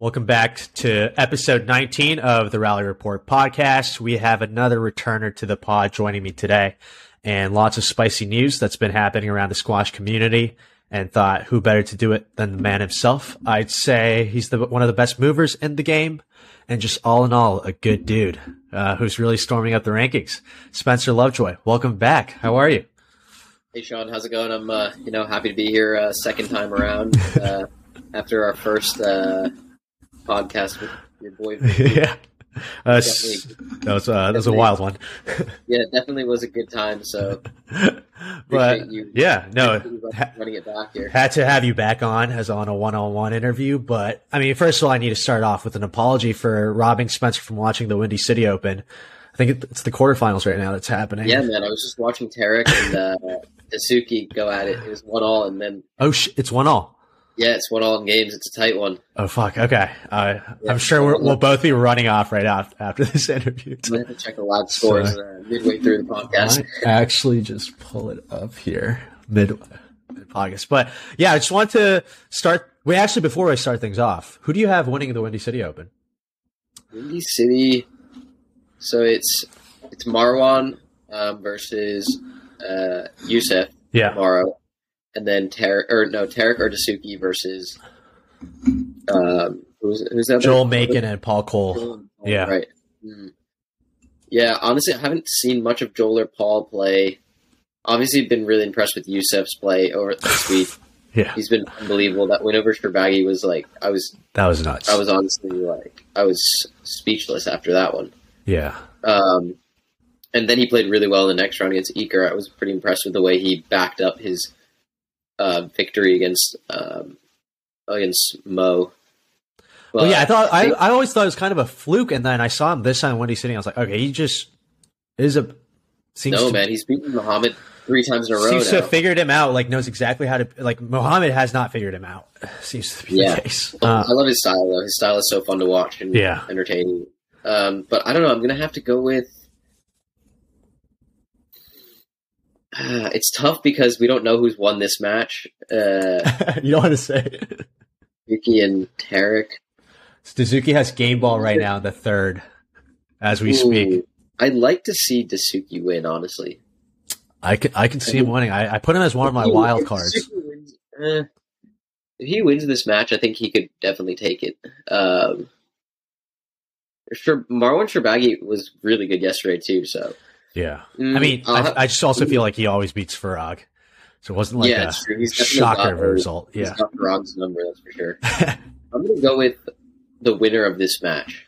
Welcome back to episode 19 of the Rally Report podcast. We have another returner to the pod joining me today and lots of spicy news that's been happening around the squash community and thought who better to do it than the man himself. I'd say he's the, one of the best movers in the game and just all in all, a good dude, uh, who's really storming up the rankings. Spencer Lovejoy, welcome back. How are you? Hey Sean, how's it going? I'm, uh, you know, happy to be here uh, second time around uh, after our first uh, podcast with your boy. yeah. Uh, that was uh, that was a wild one. yeah, definitely was a good time. So, but you, yeah, no, running it back here. Had to have you back on as on a one-on-one interview. But I mean, first of all, I need to start off with an apology for robbing Spencer from watching the Windy City Open. I think it's the quarterfinals right now that's happening. Yeah, man, I was just watching Tarek and uh, Dessouky go at it. It was one all, and then oh, sh- it's one all. Yeah, it's one all in games. It's a tight one. Oh fuck. Okay. Uh, yeah, I'm sure we will both be running off right after, after this interview. I'm gonna have to check the live scores so, uh, midway through the podcast. actually, just pull it up here mid mid podcast. But yeah, I just want to start. We actually before I start things off, who do you have winning the Windy City Open? Windy City. So it's it's Marwan um, versus uh, Youssef yeah. tomorrow and then Tarek or no Tarek or Dessouky versus um, who's who's that? Joel Makin, and Paul Coll. Joel, yeah, right. Mm. Yeah, honestly, I haven't seen much of Joel or Paul play. Obviously, been really impressed with Youssef's play over this week. yeah, he's been unbelievable. That win over Shorbagy was like I was. That was nuts. I was honestly like I was speechless after that one. Yeah. Um, and then he played really well in the next round against Iker. I was pretty impressed with the way he backed up his uh, victory against um, against Mo. Well, yeah, I thought I, I always thought it was kind of a fluke, and then I saw him this time when he's sitting. I was like, okay, he just is a. Seems no to, man, he's beaten Muhammad three times in a row. Seems now. to have figured him out. Like knows exactly how to. Like Muhammad has not figured him out. Seems to be yeah. the case. Uh, I love his style though. His style is so fun to watch and yeah. entertaining. Um, but I don't know. I'm gonna have to go with Uh, it's tough because we don't know who's won this match. Uh, you don't want to say. Yuki and Tarek. Dessouky has game ball right now, the third, as we Ooh, speak. I'd like to see Dessouky win, honestly. I can I can see him winning. I, I put him as one of my wild cards. Wins, eh, if he wins this match, I think he could definitely take it. Um, sure, Marwan Shorbagy was really good yesterday too. So yeah, mm, I mean, uh, I, I, just also feel like he always beats Farag, so it wasn't like yeah, a shocker of a result. Yeah, got Farag's number, that's for sure. I'm going to go with the winner of this match.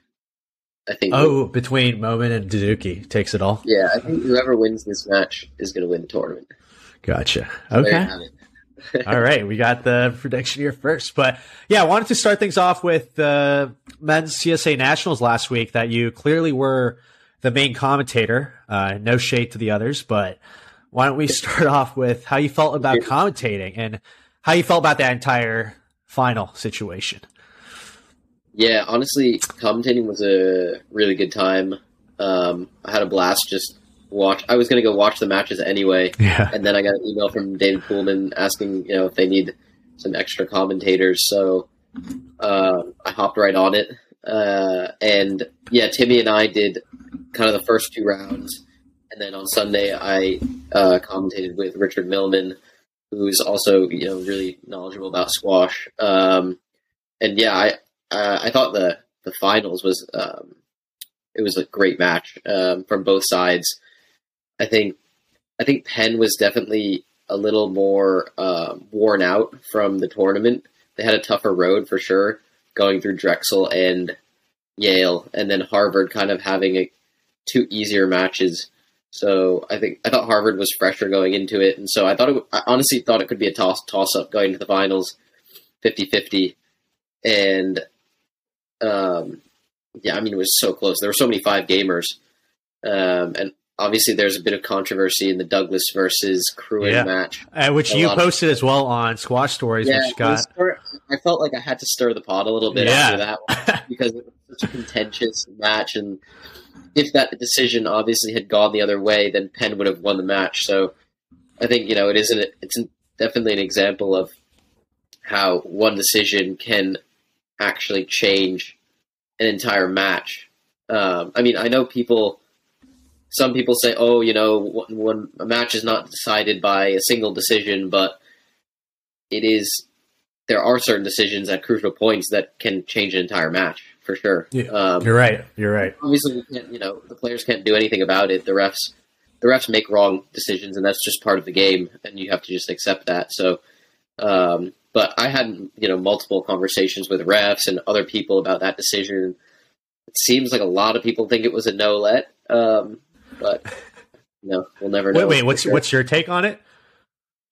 I think. Oh, between Momen and Dessouky takes it all. Yeah, I think whoever wins this match is going to win the tournament. Gotcha. Okay. all right, we got the prediction here first, but yeah, I wanted to start things off with the men's CSA Nationals last week. That you clearly were the main commentator. Uh, no shade to the others, but why don't we start off with how you felt about commentating and how you felt about that entire final situation? Yeah, honestly, commentating was a really good time. Um, I had a blast just watch. I was going to go watch the matches anyway, yeah. and then I got an email from David Poolman asking, you know, if they need some extra commentators. So uh, I hopped right on it, uh, and yeah, Timmy and I did kind of the first two rounds, and then on Sunday I uh, commentated with Richard Millman, who's also you know really knowledgeable about squash. Um, and yeah, I uh, I thought the the finals was um, it was a great match um, from both sides. I think I think Penn was definitely a little more uh, worn out from the tournament. They had a tougher road for sure, going through Drexel and Yale, and then Harvard kind of having a two easier matches. So I think I thought Harvard was fresher going into it, and so I thought it, I honestly thought it could be a toss toss up going to the finals, 50-50. and um, yeah, I mean it was so close. There were so many five gamers, um, and obviously there's a bit of controversy in the Douglas versus Crouin yeah. match, uh, which you posted of, as well on Squash Stories. Yeah, which got... I felt like I had to stir the pot a little bit yeah. after that one because it was such a contentious match and if that decision obviously had gone the other way, then Penn would have won the match. So I think you know it isn't. It's definitely an example of how one decision can actually change an entire match. Um, I mean, I know people. Some people say, "Oh, you know, when a match is not decided by a single decision, but it is." There are certain decisions at crucial points that can change an entire match for sure. Yeah, Um, you're right. You're right. obviously we can't you know the players can't do anything about it the refs the refs make wrong decisions and that's just part of the game and you have to just accept that so um, but i had you know multiple conversations with refs and other people about that decision it seems like a lot of people think it was a no let um, but no we'll never know Wait, wait. What's sure. what's your take on it?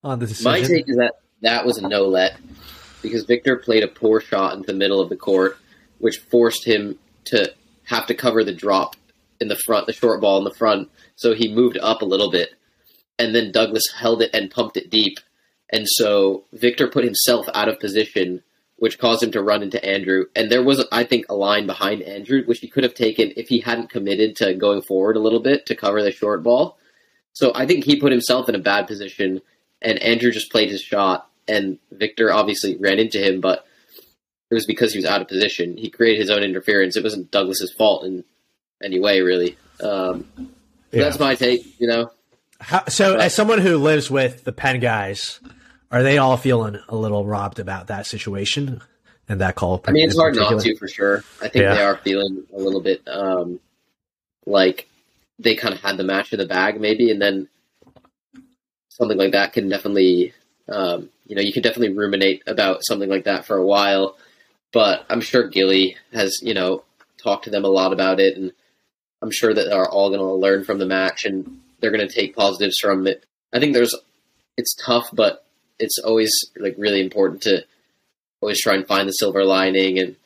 On the decision? My take is that that was a no let because Victor played a poor shot into the middle of the court, which forced him to have to cover the drop in the front, the short ball in the front. So he moved up a little bit, and then Douglas held it and pumped it deep, and so Victor put himself out of position, which caused him to run into Andrew. And there was, I think, a line behind Andrew which he could have taken if he hadn't committed to going forward a little bit to cover the short ball. So I think he put himself in a bad position, and Andrew just played his shot, and Victor obviously ran into him, but it was because he was out of position. He created his own interference. It wasn't Douglas's fault in any way, really. Um, Yeah. That's my take. You know, How, so, as someone who lives with the Penn guys, are they all feeling a little robbed about that situation and that call? I mean, it's hard not particular? to for sure. I think Yeah. they are feeling a little bit um, like they kind of had the match in the bag, maybe, and then something like that can definitely, um, you know, you can definitely ruminate about something like that for a while. But I'm sure Gilly has, you know, talked to them a lot about it, and I'm sure that they're all going to learn from the match, and they're going to take positives from it. I think there's, it's tough, but it's always like really important to always try and find the silver lining and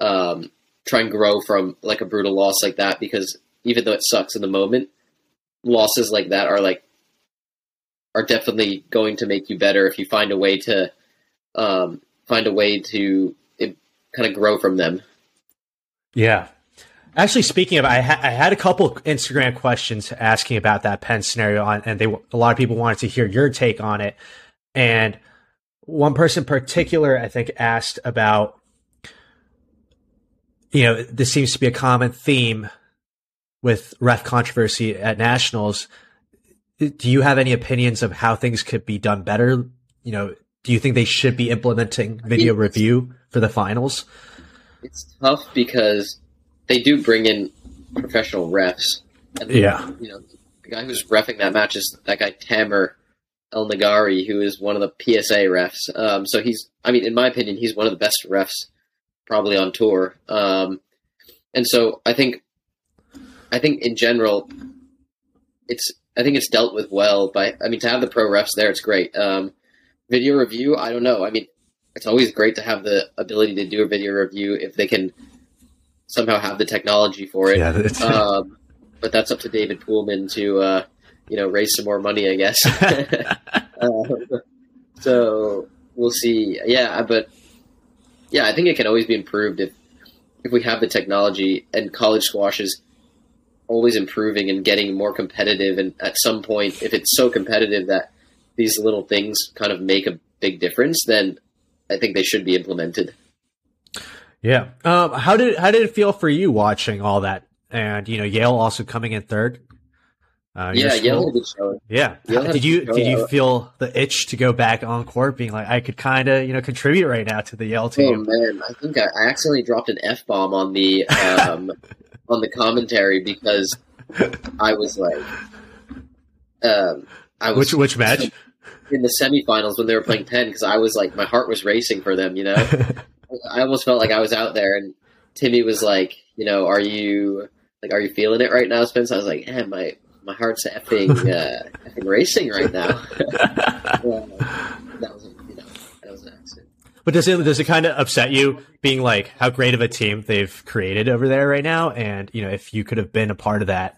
um, try and grow from like a brutal loss like that because even though it sucks in the moment, losses like that are like are definitely going to make you better if you find a way to um, find a way to kind of grow from them. Yeah. Actually, speaking of, I, ha- I had a couple Instagram questions asking about that Penn scenario, on, and they a lot of people wanted to hear your take on it. And one person in particular, I think, asked about, you know, this seems to be a common theme with ref controversy at nationals. Do you have any opinions of how things could be done better? You know, do you think they should be implementing video review for the finals? It's tough because they do bring in professional refs. And, Yeah. You know, the guy who's refing that match is that guy Tamer El Nagari, who is one of the PSA refs. Um, so he's, I mean, in my opinion, he's one of the best refs probably on tour. Um, and so I think, I think in general, it's, I think it's dealt with well by, I mean, to have the pro refs there, it's great. Um, video review, I don't know. I mean, it's always great to have the ability to do a video review if they can somehow have the technology for it. Yeah, it's- um, but that's up to David Poolman to, uh, you know, raise some more money, I guess. Um, so we'll see. Yeah, but yeah, I think it can always be improved if if we have the technology and college squash is always improving and getting more competitive. And at some point, if it's so competitive that these little things kind of make a big difference, then I think they should be implemented. Yeah. Um, how did how did it feel for you watching all that? And you know, Yale also coming in third. Uh, yeah? Yale had a good showing. Yeah. Yale did you did you feel the itch to go back on court, being like, I could kind of you know contribute right now to the Yale team? Oh team? man, I think I, I accidentally dropped an f bomb on the um, on the commentary because I was like, um, I was which which match? in the semifinals when they were playing Penn because I was like, my heart was racing for them. You know, I almost felt like I was out there, and Timmy was like, you know, are you like, are you feeling it right now, Spence? I was like, yeah, my my heart's effing uh, effing racing right now. Yeah, that was you know that was an accident. But does it does it kind of upset you being like how great of a team they've created over there right now, and you know if you could have been a part of that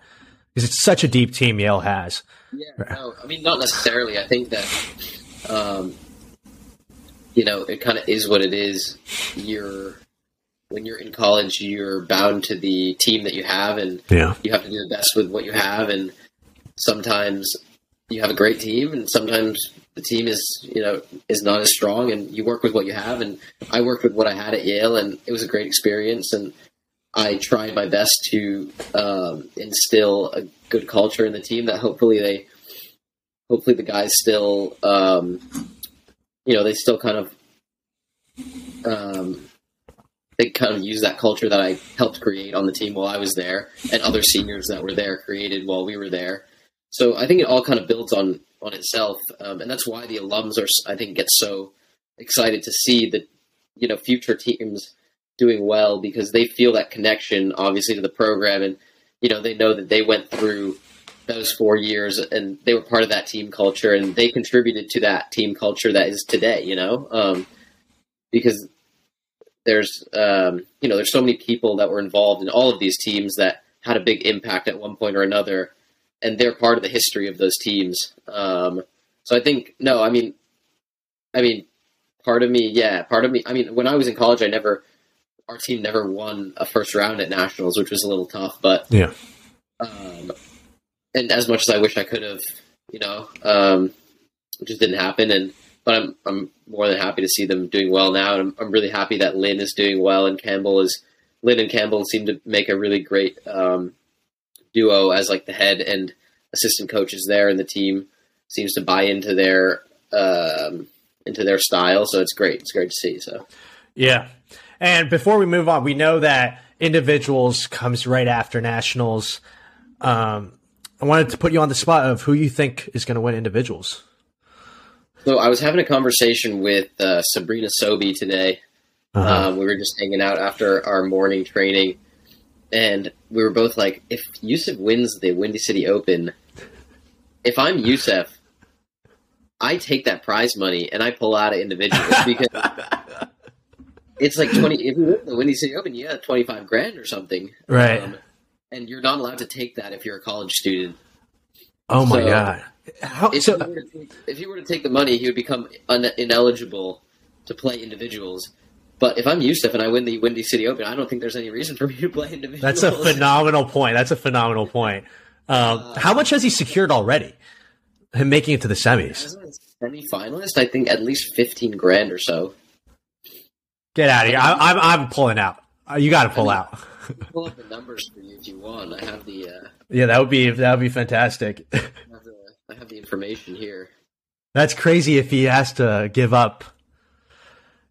because it's such a deep team Yale has. Yeah, no, I mean not necessarily. I think that um, you know it kind of is what it is. You're when you're in college, you're bound to the team that you have, and Yeah. you have to do the best with what you have. And sometimes you have a great team, and sometimes the team is you know is not as strong, and you work with what you have. And I worked with what I had at Yale, and it was a great experience. And I tried my best to um, instill a good culture in the team that hopefully they, hopefully the guys still, um, you know, they still kind of, um, they kind of use that culture that I helped create on the team while I was there, and other seniors that were there created while we were there. So I think it all kind of builds on on itself, um, and that's why the alums are, I think, get so excited to see that you know future teams doing well because they feel that connection, obviously, to the program, and you know they know that they went through those four years and they were part of that team culture and they contributed to that team culture that is today. You know, um, because there's um, you know there's so many people that were involved in all of these teams that had a big impact at one point or another, and they're part of the history of those teams. Um, so I think no, I mean, I mean, part of me, yeah, part of me. I mean, when I was in college, I never our team never won a first round at nationals, which was a little tough. But yeah, um, and as much as I wish I could have, you know, um, it just didn't happen. And but I'm I'm more than happy to see them doing well now, and I'm, I'm really happy that Lynn is doing well and Campbell is Lynn and Campbell seem to make a really great um, duo as like the head and assistant coaches there, and the team seems to buy into their um, into their style. So it's great. It's great to see. So yeah. And before we move on, we know that individuals comes right after nationals. Um, I wanted to put you on the spot of who you think is going to win individuals. So I was having a conversation with uh, Sabrina Sobhy today. Uh-huh. Um, we were just hanging out after our morning training, and we were both like, "If Youssef wins the Windy City Open, if I'm Youssef, I take that prize money and I pull out of individuals because it's like twenty. If you win the Windy City Open, you have twenty five grand or something, Right. Um, and you're not allowed to take that if you're a college student. oh my so- god! How, If, so, he were to take, if he were to take the money, he would become un- ineligible to play individuals. But if I'm Youssef and I win the Windy City Open, I don't think there's any reason for me to play individuals. that's a phenomenal point. That's a phenomenal point. Um, how much has he secured already? Him making it to the semis. As a semi-finalist, I think at least fifteen grand or so. Get out of here! I, I'm I'm pulling out. Uh, You got to pull out. Pull up the numbers for you if you want. I have the, uh, yeah, that would be that would be fantastic. I have the, I have the information here. That's crazy if he has to give up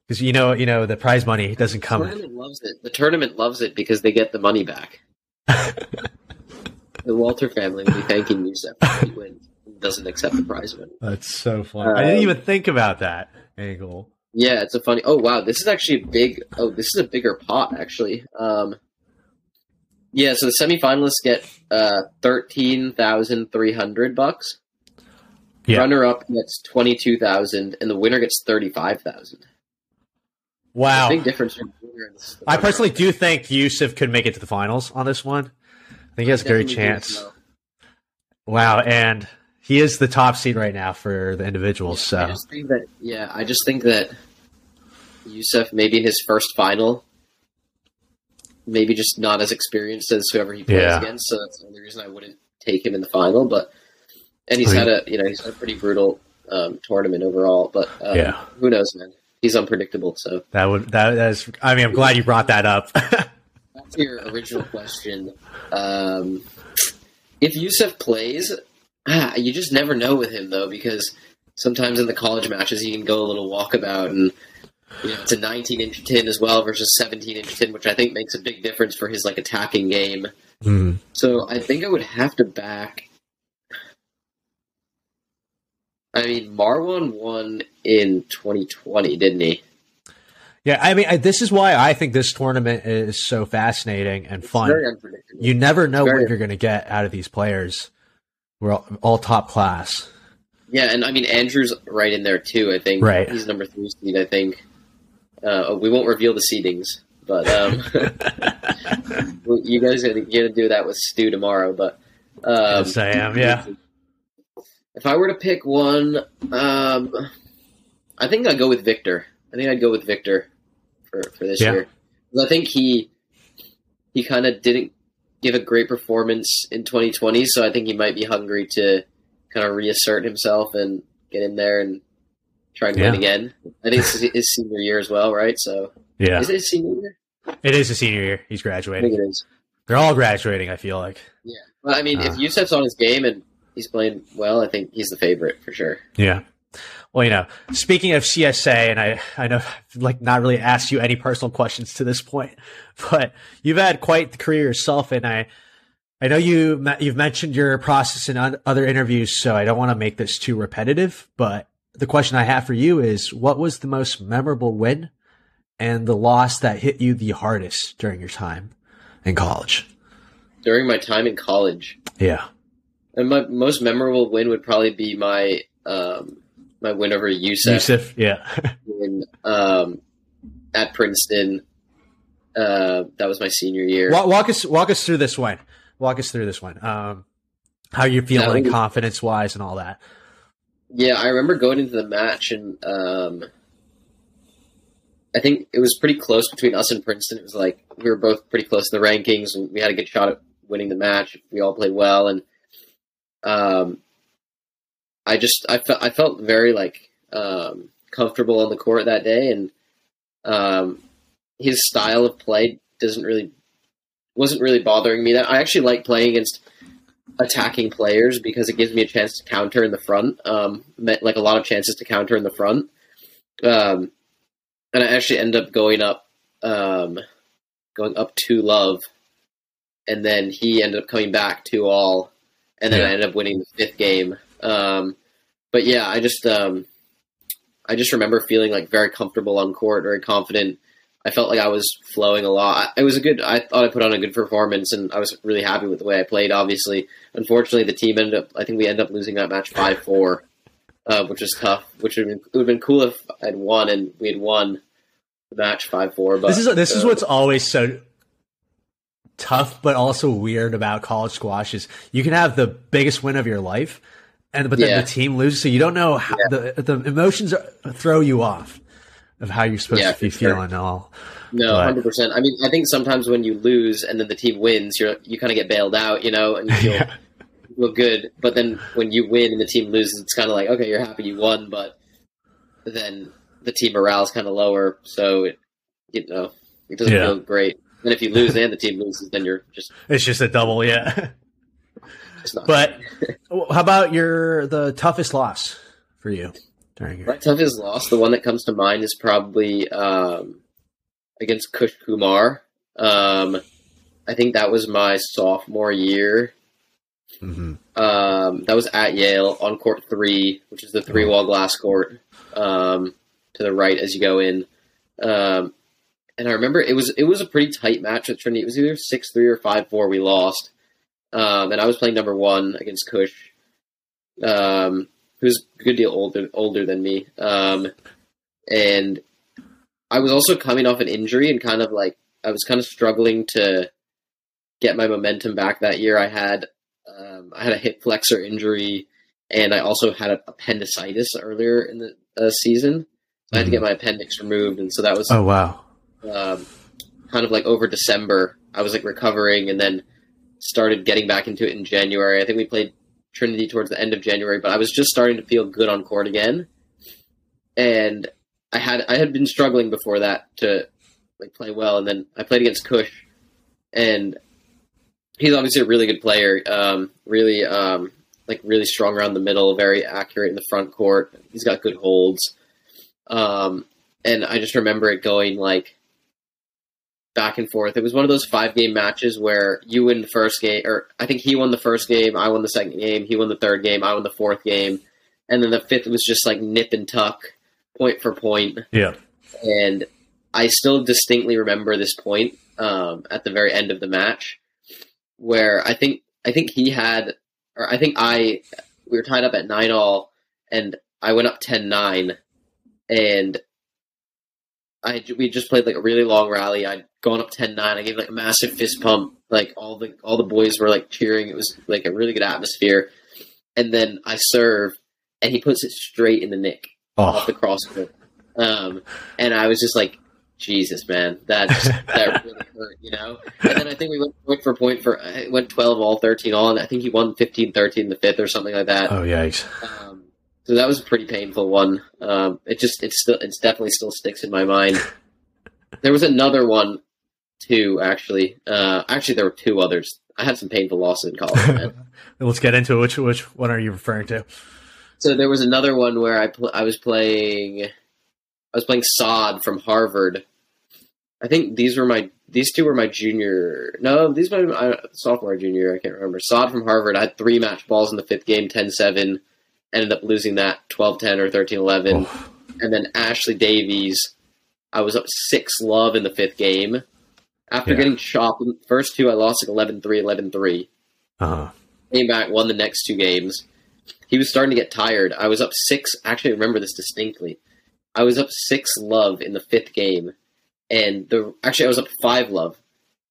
because you know you know the prize money doesn't The come. tournament loves it. The tournament loves it because they get the money back. the Walter family will be thanking Youssef if he wins. Doesn't accept the prize money. That's so funny. I didn't Um, even think about that angle. Yeah, it's a funny. Oh wow, this is actually a big. Oh, this is a bigger pot actually. Um, yeah, so the semifinalists get uh thirteen thousand three hundred bucks. Yeah. Runner up gets twenty two thousand, and the winner gets thirty five thousand. Wow. Big difference. between the winner and the I personally do think Youssef could make it to the finals on this one. I think he has a great chance. so. Wow, and he is the top seed right now for the individuals. I So just think that. Yeah, I just think that Youssef maybe in his first final, maybe just not as experienced as whoever he plays Yeah. against. So that's the only reason I wouldn't take him in the final. But and he's I had a you know he's had a pretty brutal um, tournament overall. But um, Yeah. who knows, man? He's unpredictable. So that would that, that is. I mean, I'm glad you brought that up. back to your original question. Um, if Youssef plays, ah, you just never know with him though, because sometimes in the college matches he can go a little walkabout, and you know it's a 19 inch tin as well versus 17 inch tin, which I think makes a big difference for his like attacking game. Hmm. So I think I would have to back. I mean, Marwan won in 2020, didn't he? Yeah, I mean, I, this is why I think this tournament is so fascinating and fun. Very unpredictable. You never know what you're going to get out of these players. We're all, all top class. Yeah, and I mean Andrew's right in there too. I think Right. he's number three seed. I think uh, we won't reveal the seedings, but um, you guys are gonna do that with Stu tomorrow. But um, yes, I am. Yeah. if I were to pick one, um, I think I'd go with Victor. I think I'd go with Victor for, for this Yeah. year. I think he he kind of didn't give a great performance in 2020, so I think he might be hungry to kind of reassert himself and get in there and try and Yeah. win again. I think it's his senior year as well, right? So Yeah, is it his senior year? it is a senior year. He's graduating. it is. They're all graduating. I feel like. Yeah. Well, I mean, Uh. if Youssef's on his game and he's playing well, I think he's the favorite for sure. Yeah. Well, you know, speaking of CSA, and I, I know, I've, like, not really asked you any personal questions to this point, but you've had quite the career yourself, and I, I know you you've mentioned your process in other interviews, so I don't want to make this too repetitive. But the question I have for you is, what was the most memorable win and the loss that hit you the hardest during your time in college? During my time in college, Yeah. and my most memorable win would probably be my um, my win over Youssef. Youssef. Yeah. in um, at Princeton. Uh, that was my senior year. walk, walk us, walk us through this one. Walk us through this one. Um, how you're feeling, confidence wise, and all that. Yeah, I remember going into the match, and um, I think it was pretty close between us and Princeton. It was like we were both pretty close in the rankings, and we had a good shot at winning the match. We all played well, and um, I just I felt I felt very like um, comfortable on the court that day, and um, his style of play doesn't really wasn't really bothering me. That I actually like playing against attacking players because it gives me a chance to counter in the front. Um, met, like a lot of chances to counter in the front. Um, and I actually end up going up, um, going up to love, and then he ended up coming back to all, and then Yeah. I ended up winning the fifth game. Um, but yeah, I just, um, I just remember feeling like very comfortable on court, very confident. I felt like I was flowing a lot. It was a good. I thought I put on a good performance, and I was really happy with the way I played. Obviously, unfortunately, the team ended up. I think we ended up losing that match five four, uh, which was tough. Which would have been, it would have been cool if I'd won and we had won the match five four. But this is this is uh, what's always so tough, but also weird about college squash is you can have the biggest win of your life, and but then Yeah. the team loses, so you don't know how the the emotions are, throw you off of how you're supposed Yeah, to be sure. feeling all. No, hundred percent. I mean, I think sometimes when you lose and then the team wins, you're you kind of get bailed out, you know, and you feel, Yeah. feel good. But then when you win and the team loses, it's kind of like okay, you're happy you won, but then the team morale is kind of lower, so it you know it doesn't Yeah. feel great. And if you lose and the team loses, then you're just, It's just a double, yeah. But how about your the toughest loss for you during your My toughest loss, the one that comes to mind, is probably um, against Kush Kumar. Um, I think that was my sophomore year. Mhm. Um, that was at Yale on court three, which is the three wall glass court um, to the right as you go in. Um, and I remember it was it was a pretty tight match with Trinity. It was either six three or five four. We lost, um, and I was playing number one against Kush, um, who's a good deal older older than me. Um, and I was also coming off an injury and kind of like I was kind of struggling to get my momentum back that year. I had um, I had a hip flexor injury, and I also had a appendicitis earlier in the uh, season. So I had to get my appendix removed, and so that was Oh wow. um, kind of like over December. I was like recovering, and then started getting back into it in January. I think we played Trinity towards the end of January, but I was just starting to feel good on court again, and I had I had been struggling before that to like play well, and then I played against Kush, and he's obviously a really good player. Um, really, um, like really strong around the middle, very accurate in the front court. He's got good holds. Um, and I just remember it going like back and forth. It was one of those five game matches where you win the first game, or I think he won the first game, I won the second game, he won the third game, I won the fourth game, and then the fifth was just like nip and tuck, point for point. Yeah. And I still distinctly remember this point um, at the very end of the match where I think I think he had, or I think I we were tied up at nine all, and I went up 10-9, and I we just played like a really long rally. I'd gone up 10-9. I gave like a massive fist pump. Like all the all the boys were like cheering. It was like a really good atmosphere. And then I serve, and he puts it straight in the nick off Oh. the cross court. Um, and I was just like, Jesus, man, that just, that really hurt, you know. And then I think we went point for point for it went twelve all, thirteen all, and I think he won 15-13 in the fifth or something like that. Oh yikes. Um, so that was a pretty painful one. Um, it just it's still it's definitely still sticks in my mind. there was another one too, actually. Uh, actually, there were two others. I had some painful losses in college. Let's get into it. Which which one are you referring to? so there was another one where I pl- I was playing I was playing Sod from Harvard. I think these were my these two were my junior. No, these were my sophomore junior. I can't remember. Sod from Harvard. I had three match balls in the fifth game, 10-7. Ended up losing that 12-10 or 13-11. Oh, And then Ashley Davies, I was up six love in the fifth game. After Yeah. getting chopped, in the first two I lost like 11-3, 11-3. uh-huh. Came back, won the next two games. He was starting to get tired. I was up six. Actually, I remember this distinctly. I was up six love in the fifth game, and the actually I was up five love,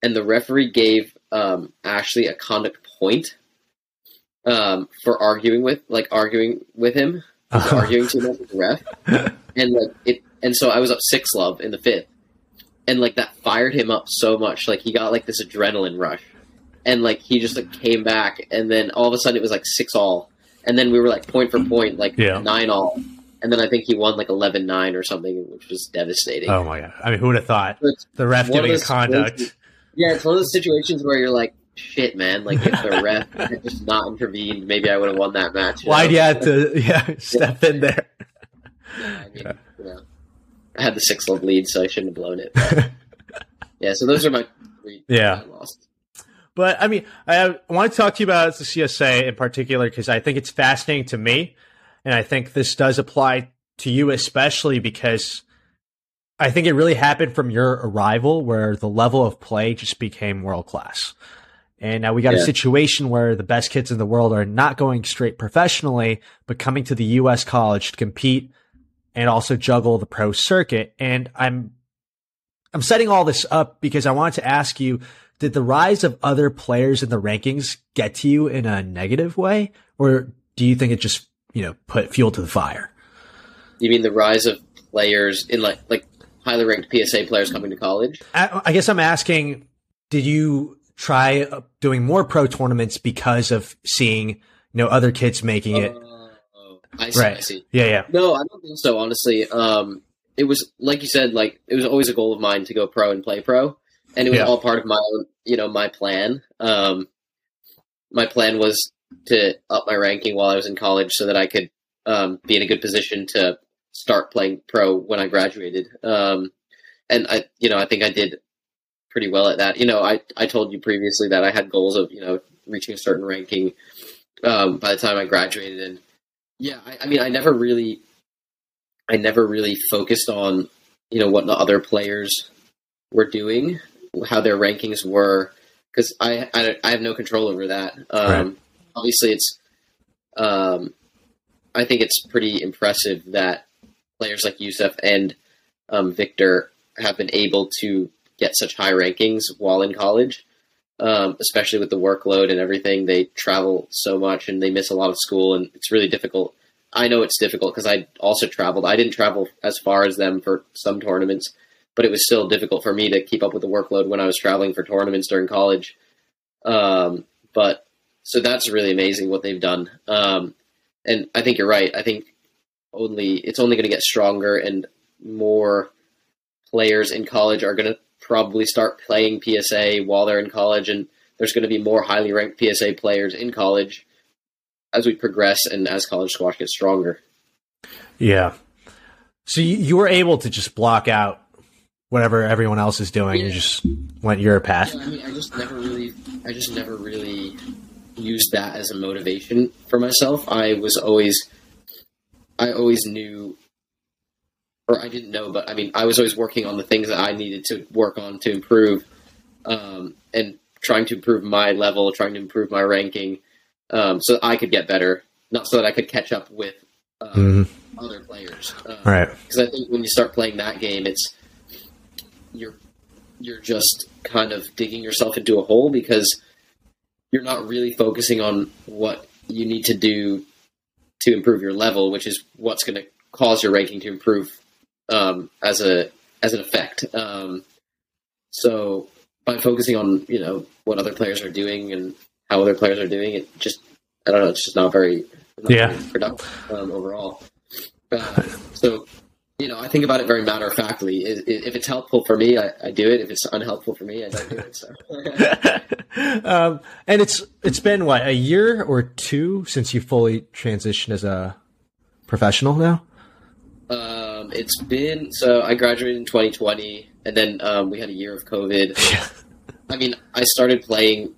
and the referee gave um, Ashley a conduct point um, for arguing with like arguing with him, Uh-huh. arguing too much with the ref, and like it. And so I was up six love in the fifth, and like that fired him up so much. Like he got like this adrenaline rush, and like he just like came back, and then all of a sudden it was like six all, and then we were like point for point, like Yeah. nine all, and then I think he won like 11-9 or something, which was devastating. Oh my god! I mean, who would have thought It's the ref giving conduct? Yeah, it's one of those situations where you're like, shit, man. Like if the ref had just not intervened, maybe I would have won that match. Why'd know? you have to yeah step in there? Yeah, I mean, you know, I had the six love lead, so I shouldn't have blown it. but- yeah, so those are my three. Yeah. I lost. But I mean, I, I want to talk to you about the CSA in particular because I think it's fascinating to me, and I think this does apply to you especially because I think it really happened from your arrival where the level of play just became world class. And now we got a situation where the best kids in the world are not going straight professionally, but coming to the U.S. college to compete and also juggle the pro circuit. And I'm I'm setting all this up because I wanted to ask you did the rise of other players in the rankings get to you in a negative way or do you think it just you know put fuel to the fire You mean the rise of players in like like highly ranked PSA players coming to college? i, I guess i'm asking did you try uh, doing more pro tournaments because of seeing you know other kids making it Oh, I see. I right see. yeah yeah No, I don't think so. Honestly, um, it was like you said. Like it was always a goal of mine to go pro and play pro, and it was Yeah. all part of my own, you know, my plan. Um, my plan was to up my ranking while I was in college, so that I could um, be in a good position to start playing pro when I graduated. Um, and I, you know, I think I did pretty well at that. You know, I I told you previously that I had goals of you know reaching a certain ranking um, by the time I graduated, and yeah, I, I mean, I never really, I never really focused on you know what the other players were doing, how their rankings were, because I, I I have no control over that. Um, Right. Obviously, it's um, I think it's pretty impressive that players like Youssef and um, Victor have been able to get such high rankings while in college, um, especially with the workload and everything. They travel so much and they miss a lot of school, and it's really difficult. I know it's difficult because I also traveled. I didn't travel as far as them for some tournaments, but it was still difficult for me to keep up with the workload when I was traveling for tournaments during college. Um, but so that's really amazing what they've done. Um, and I think you're right. I think only it's only going to get stronger and more players in college are going to probably start playing PSA while they're in college, and there's going to be more highly ranked PSA players in college as we progress and as college squash gets stronger. yeah so you, you were able to just block out whatever everyone else is doing and Yeah. just went your path Yeah, I mean, I just never really, I just never really used that as a motivation for myself. I was always, I always knew, or I didn't know, but I mean, I was always working on the things that I needed to work on to improve, um, and trying to improve my level, trying to improve my ranking, um, so that I could get better, not so that I could catch up with um, Mhm. other players. Um, right because I think when you start playing that game, it's you're you're just kind of digging yourself into a hole because you're not really focusing on what you need to do to improve your level, which is what's going to cause your ranking to improve um, as a as an effect. Um, so by focusing on you know what other players are doing and how other players are doing, it just I don't know, it's just not very Yeah. productive um, overall. Uh, so, you know, I think about it very matter of factly. If it's helpful for me, I, I, do it. If it's unhelpful for me, I don't do it. So. um, and it's it's been what a year or two since you fully transitioned as a professional now. Um, it's been so I graduated in 2020, and then um, we had a year of COVID. I mean, I started playing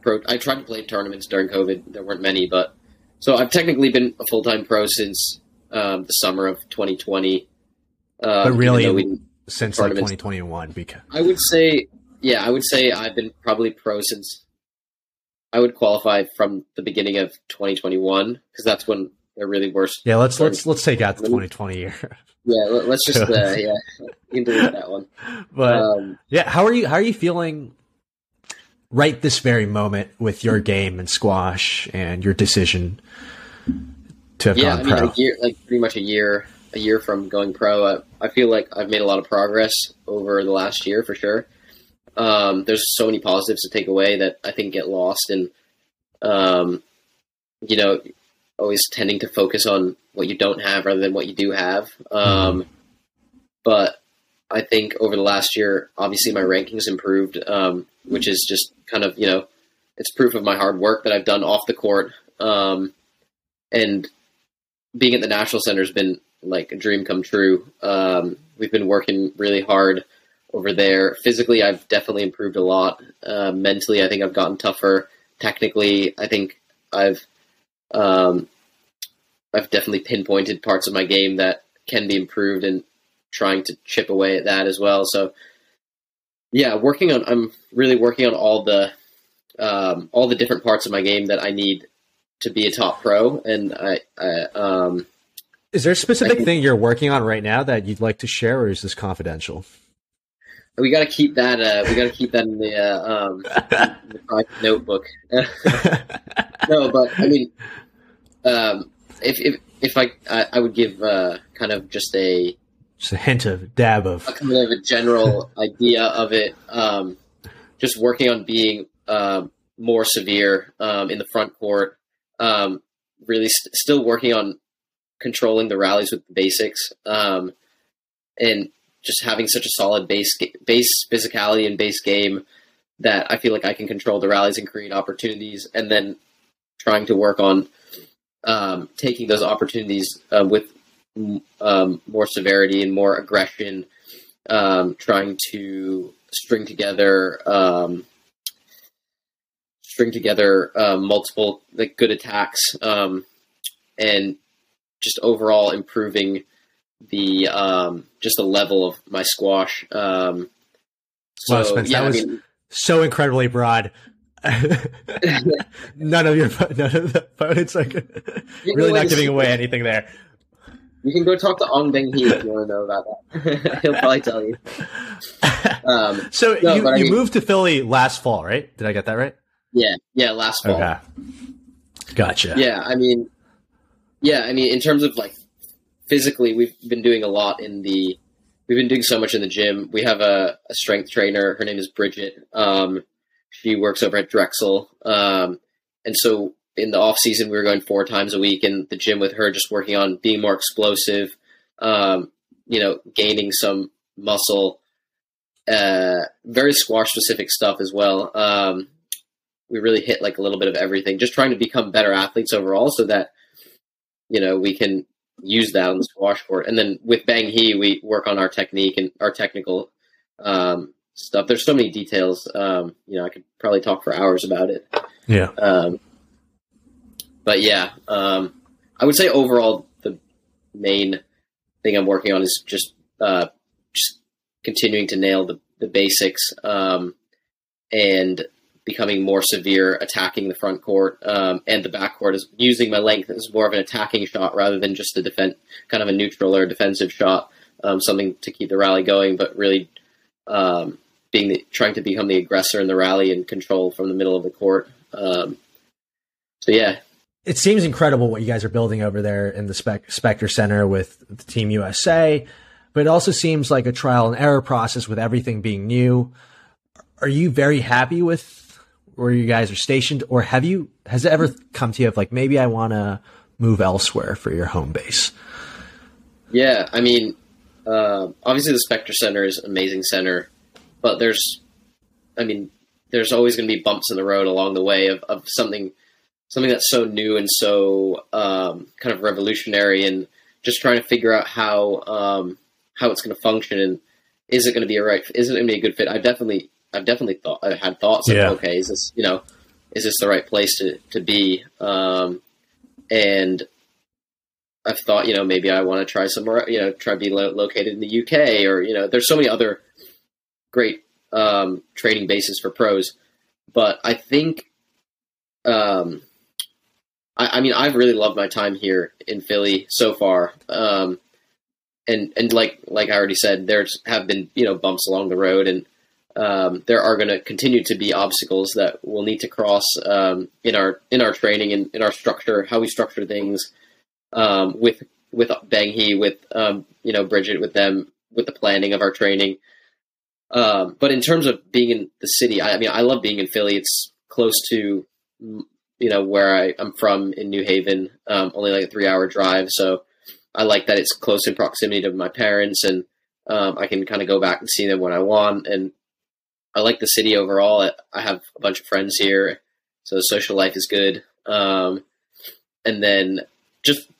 pro. I tried to play tournaments during COVID. There weren't many, but so I've technically been a full time pro since um, the summer of 2020. Um, but really, since like 2021, because I would say, yeah, I would say I've been probably pro since I would qualify from the beginning of 2021 because that's when they're really worse. Yeah, let's let's let's take out the 2020 year. Yeah, let's just uh, yeah, into that one. But um, yeah, how are you? How are you feeling right this very moment with your game and squash and your decision to have yeah, gone I mean, pro? Year, like pretty much a year, a year from going pro. I, I, feel like I've made a lot of progress over the last year for sure. Um, there's so many positives to take away that I think get lost, and um, you know, always tending to focus on what you don't have rather than what you do have. Um. But I think over the last year, obviously my rankings improved, um, which is just kind of you know it's proof of my hard work that I've done off the court. Um, and being at the national center has been like a dream come true. Um, we've been working really hard over there. Physically, I've definitely improved a lot. Uh, mentally, I think I've gotten tougher. Technically, I think I've um, I've definitely pinpointed parts of my game that can be improved and trying to chip away at that as well. So yeah, working on I'm really working on all the um, all the different parts of my game that I need to be a top pro, and I, I um, is there a specific thing you're working on right now that you'd like to share, or is this confidential? We got to keep that. Uh, we got to keep that in the, uh, um, in the notebook. no, but I mean, um, if if if I I, I would give uh, kind of just a just a hint of dab of a kind of a general idea of it. Um, just working on being uh, more severe um, in the front court. Um, really, st- still working on controlling the rallies with the basics, um, and just having such a solid base base physicality and base game that I feel like I can control the rallies and create opportunities, and then trying to work on um, taking those opportunities uh, with um, more severity and more aggression, um, trying to string together um, string together uh, multiple like good attacks um, and just overall improving the um, just the level of my squash. Um, so, wow, Spence, yeah, that was mean, so incredibly broad. none of your none of the opponents like really not giving away anything there. You can go talk to Ong Beng Hee if you want to know about that. He'll probably tell you. Um, so no, you, you mean, moved to Philly last fall, right? Did I get that right? Yeah, yeah, last fall. Okay. Gotcha. Yeah, I mean, yeah, I mean, in terms of like physically, we've been doing a lot in the. We've been doing so much in the gym. We have a, a strength trainer. Her name is Bridget. Um, she works over at Drexel. Um, and so in the off season, we were going four times a week in the gym with her, just working on being more explosive, um, you know, gaining some muscle, uh, very squash specific stuff as well. Um, we really hit like a little bit of everything, just trying to become better athletes overall so that, you know, we can use that on the squash court. And then with Beng Hee, we work on our technique and our technical, um, stuff. There's so many details. Um, you know, I could probably talk for hours about it. Yeah. Um, but yeah, um, I would say overall the main thing I'm working on is just uh, just continuing to nail the, the basics um, and becoming more severe, attacking the front court um, and the back court is using my length as more of an attacking shot rather than just a defense, kind of a neutral or defensive shot, um, something to keep the rally going, but really um, being the, trying to become the aggressor in the rally and control from the middle of the court. Um, so yeah, it seems incredible what you guys are building over there in the Spec- Specter Center with the Team USA, but it also seems like a trial and error process with everything being new. Are you very happy with where you guys are stationed, or have you has it ever come to you of like maybe I want to move elsewhere for your home base? Yeah, I mean, uh, obviously the Specter Center is an amazing center, but there's, I mean, there's always going to be bumps in the road along the way of, of something something that's so new and so um, kind of revolutionary, and just trying to figure out how um, how it's going to function and is it going to be a right? Is it going to be a good fit? I definitely, I've definitely thought, I had thoughts of, Yeah. okay, is this, you know, is this the right place to to be? Um, and I've thought, you know, maybe I want to try somewhere, you know, try to be lo- located in the UK or, you know, there's so many other great um, training bases for pros. But I think, um, I, I mean, I've really loved my time here in Philly so far. Um, and, and like, like I already said, there's have been, you know, bumps along the road and, um, there are going to continue to be obstacles that we'll need to cross um, in our in our training and in our structure, how we structure things um, with with Beng Hee, with um, you know Bridget, with them, with the planning of our training. Um, but in terms of being in the city, I, I mean, I love being in Philly. It's close to you know where I, I'm from in New Haven, um, only like a three hour drive. So I like that it's close in proximity to my parents, and I can kind of go back and see them when I want. And I like the city overall. I, have a bunch of friends here, so social life is good. Um, and then just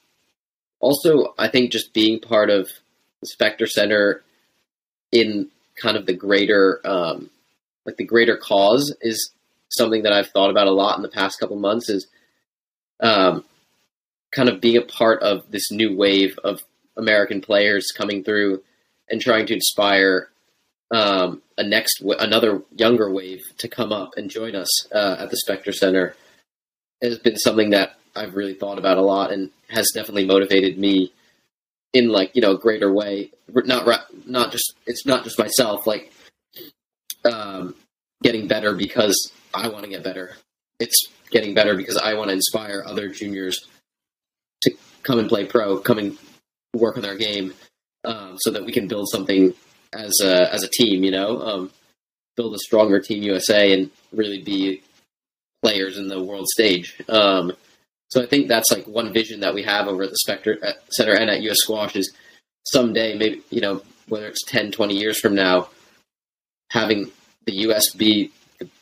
also, I think just being part of the Specter Center in kind of the greater, um, like the greater cause is something that I've thought about a lot in the past couple months. Is um, kind of being a part of this new wave of American players coming through and trying to inspire um, a next another younger wave to come up and join us uh, at the Specter Center has been something that I've really thought about a lot and has definitely motivated me in like you know a greater way. Not not just it's not just myself like um, getting better because I want to get better. It's getting better because I want to inspire other juniors to come and play pro, come and work on their game, um, so that we can build something as a as a team. You know, um, build a stronger Team USA and really be players in the world stage. Um, so I think that's like one vision that we have over at the Specter Center and at US Squash is someday, maybe you know, whether it's 10, 20 years from now, having the US be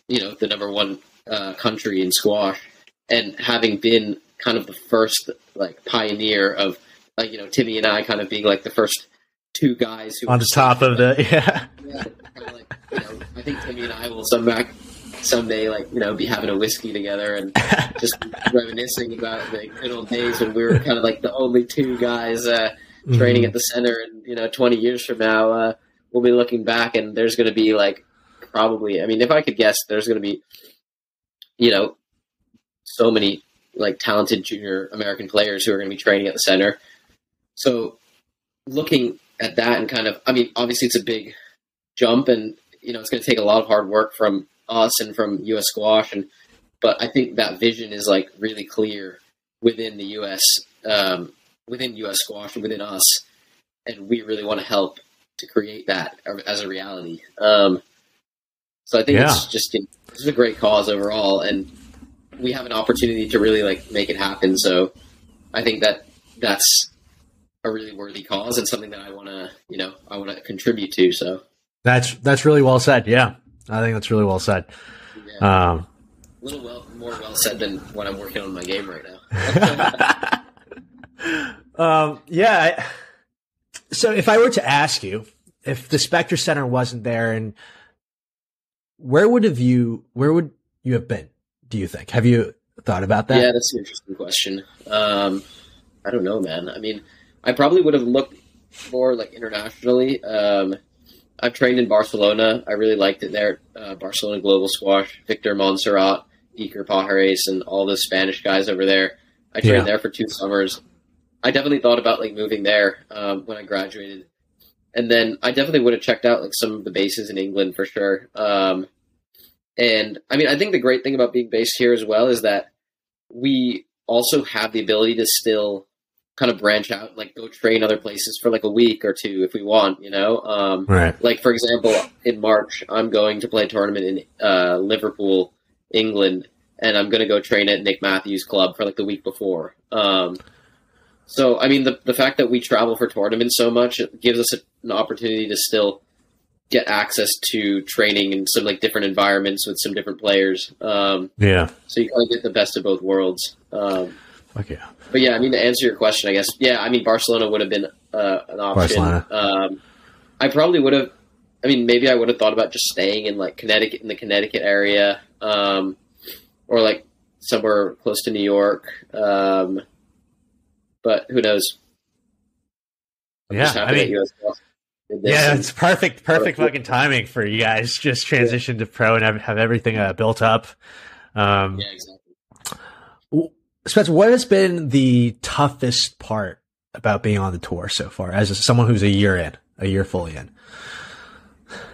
you know the number one uh, country in squash, and having been kind of the first like pioneer of like you know Timmy and I kind of being like the first two guys who On the top of the yeah. yeah, like you know, I think Timmy and I will some back someday like you know be having a whiskey together and just reminiscing about the good old days when we were kind of like the only two guys uh, training at the center, and you know, 20 years from now, uh, we'll be looking back and there's going to be like probably, I mean, if I could guess, there's going to be, you know, so many like talented junior American players who are going to be training at the center. So looking at that and kind of, I mean, obviously it's a big jump and, you know, it's going to take a lot of hard work from us and from US squash. And, but I think that vision is like really clear within the US, um, within US squash and within us. And we really want to help to create that as a reality. Um, so I think Yeah. it's just, you know, this is a great cause overall. And we have an opportunity to really like make it happen. So I think that that's a really worthy cause and something that I want to, you know, I want to contribute to. So That's that's really well said. Yeah, I think that's really well said. yeah, Um, a little well, more well said than what I'm working on my game right now. um, yeah. I- So if I were to ask you if the Specter Center wasn't there, and where would have you where would you have been? Do you think? Have you thought about that? yeah, that's an interesting question. Um, I don't know, man. I mean, I probably would have looked more like internationally. Um, I've trained in Barcelona. I really liked it there. Uh, Barcelona Global Squash, Victor Montserrat, Iker Pajares, and all the Spanish guys over there. I trained Yeah. there for two summers. I definitely thought about like moving there um, when I graduated, and then I definitely would have checked out like some of the bases in England for sure. Um, and I mean, I think the great thing about being based here as well is that we also have the ability to still kind of branch out, like go train other places for like a week or two if we want, you know. Um, Right. like for example, in March, I'm going to play a tournament in uh, Liverpool, England, and I'm going to go train at Nick Matthew's Club for like the week before. Um, so I mean, the the fact that we travel for tournaments so much it gives us a, an opportunity to still get access to training in some like different environments with some different players. Um, Yeah. so you kind of get the best of both worlds. Um, Okay. but yeah, I mean, to answer your question, I guess, yeah, I mean, Barcelona would have been uh, an option. Um, I probably would have. I mean, maybe I would have thought about just staying in like Connecticut, in the Connecticut area, um, or like somewhere close to New York. Um, but who knows? I'm Yeah, I mean- that US Golf did this Yeah, it's perfect, perfect Yeah. fucking timing for you guys. Just transition to pro and have, have everything uh, built up. Um, yeah, exactly. Spencer, what has been the toughest part about being on the tour so far, as someone who's a year in, a year fully in?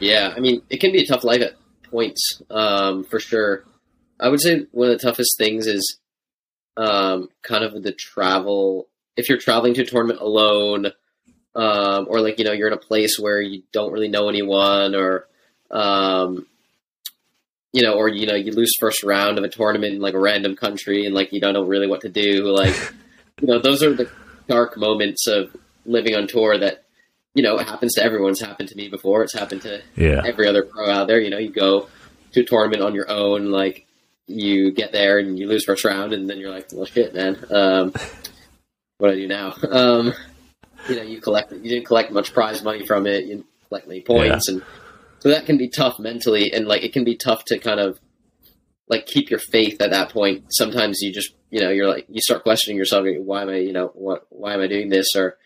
Yeah, I mean, it can be a tough life at points, um, for sure. I would say one of the toughest things is um, kind of the travel. If you're traveling to a tournament alone, um, or like you know you're in a place where you don't really know anyone, or um, you know, or you know you lose first round of a tournament in like a random country, and like you don't know really what to do. Like you know, those are the dark moments of living on tour that you know it happens to everyone. It's happened to me before. It's happened to Yeah. every other pro out there. You know, you go to a tournament on your own, like you get there and you lose first round, and then you're like, well, shit, man. Um, what do I do now? Um, you know, you collect, you didn't collect much prize money from it. You didn't collect any points, and so that can be tough mentally, and like it can be tough to kind of like keep your faith at that point. Sometimes you just, you know, you're like, you start questioning yourself. Why am I, you know, what, why am I doing this? Or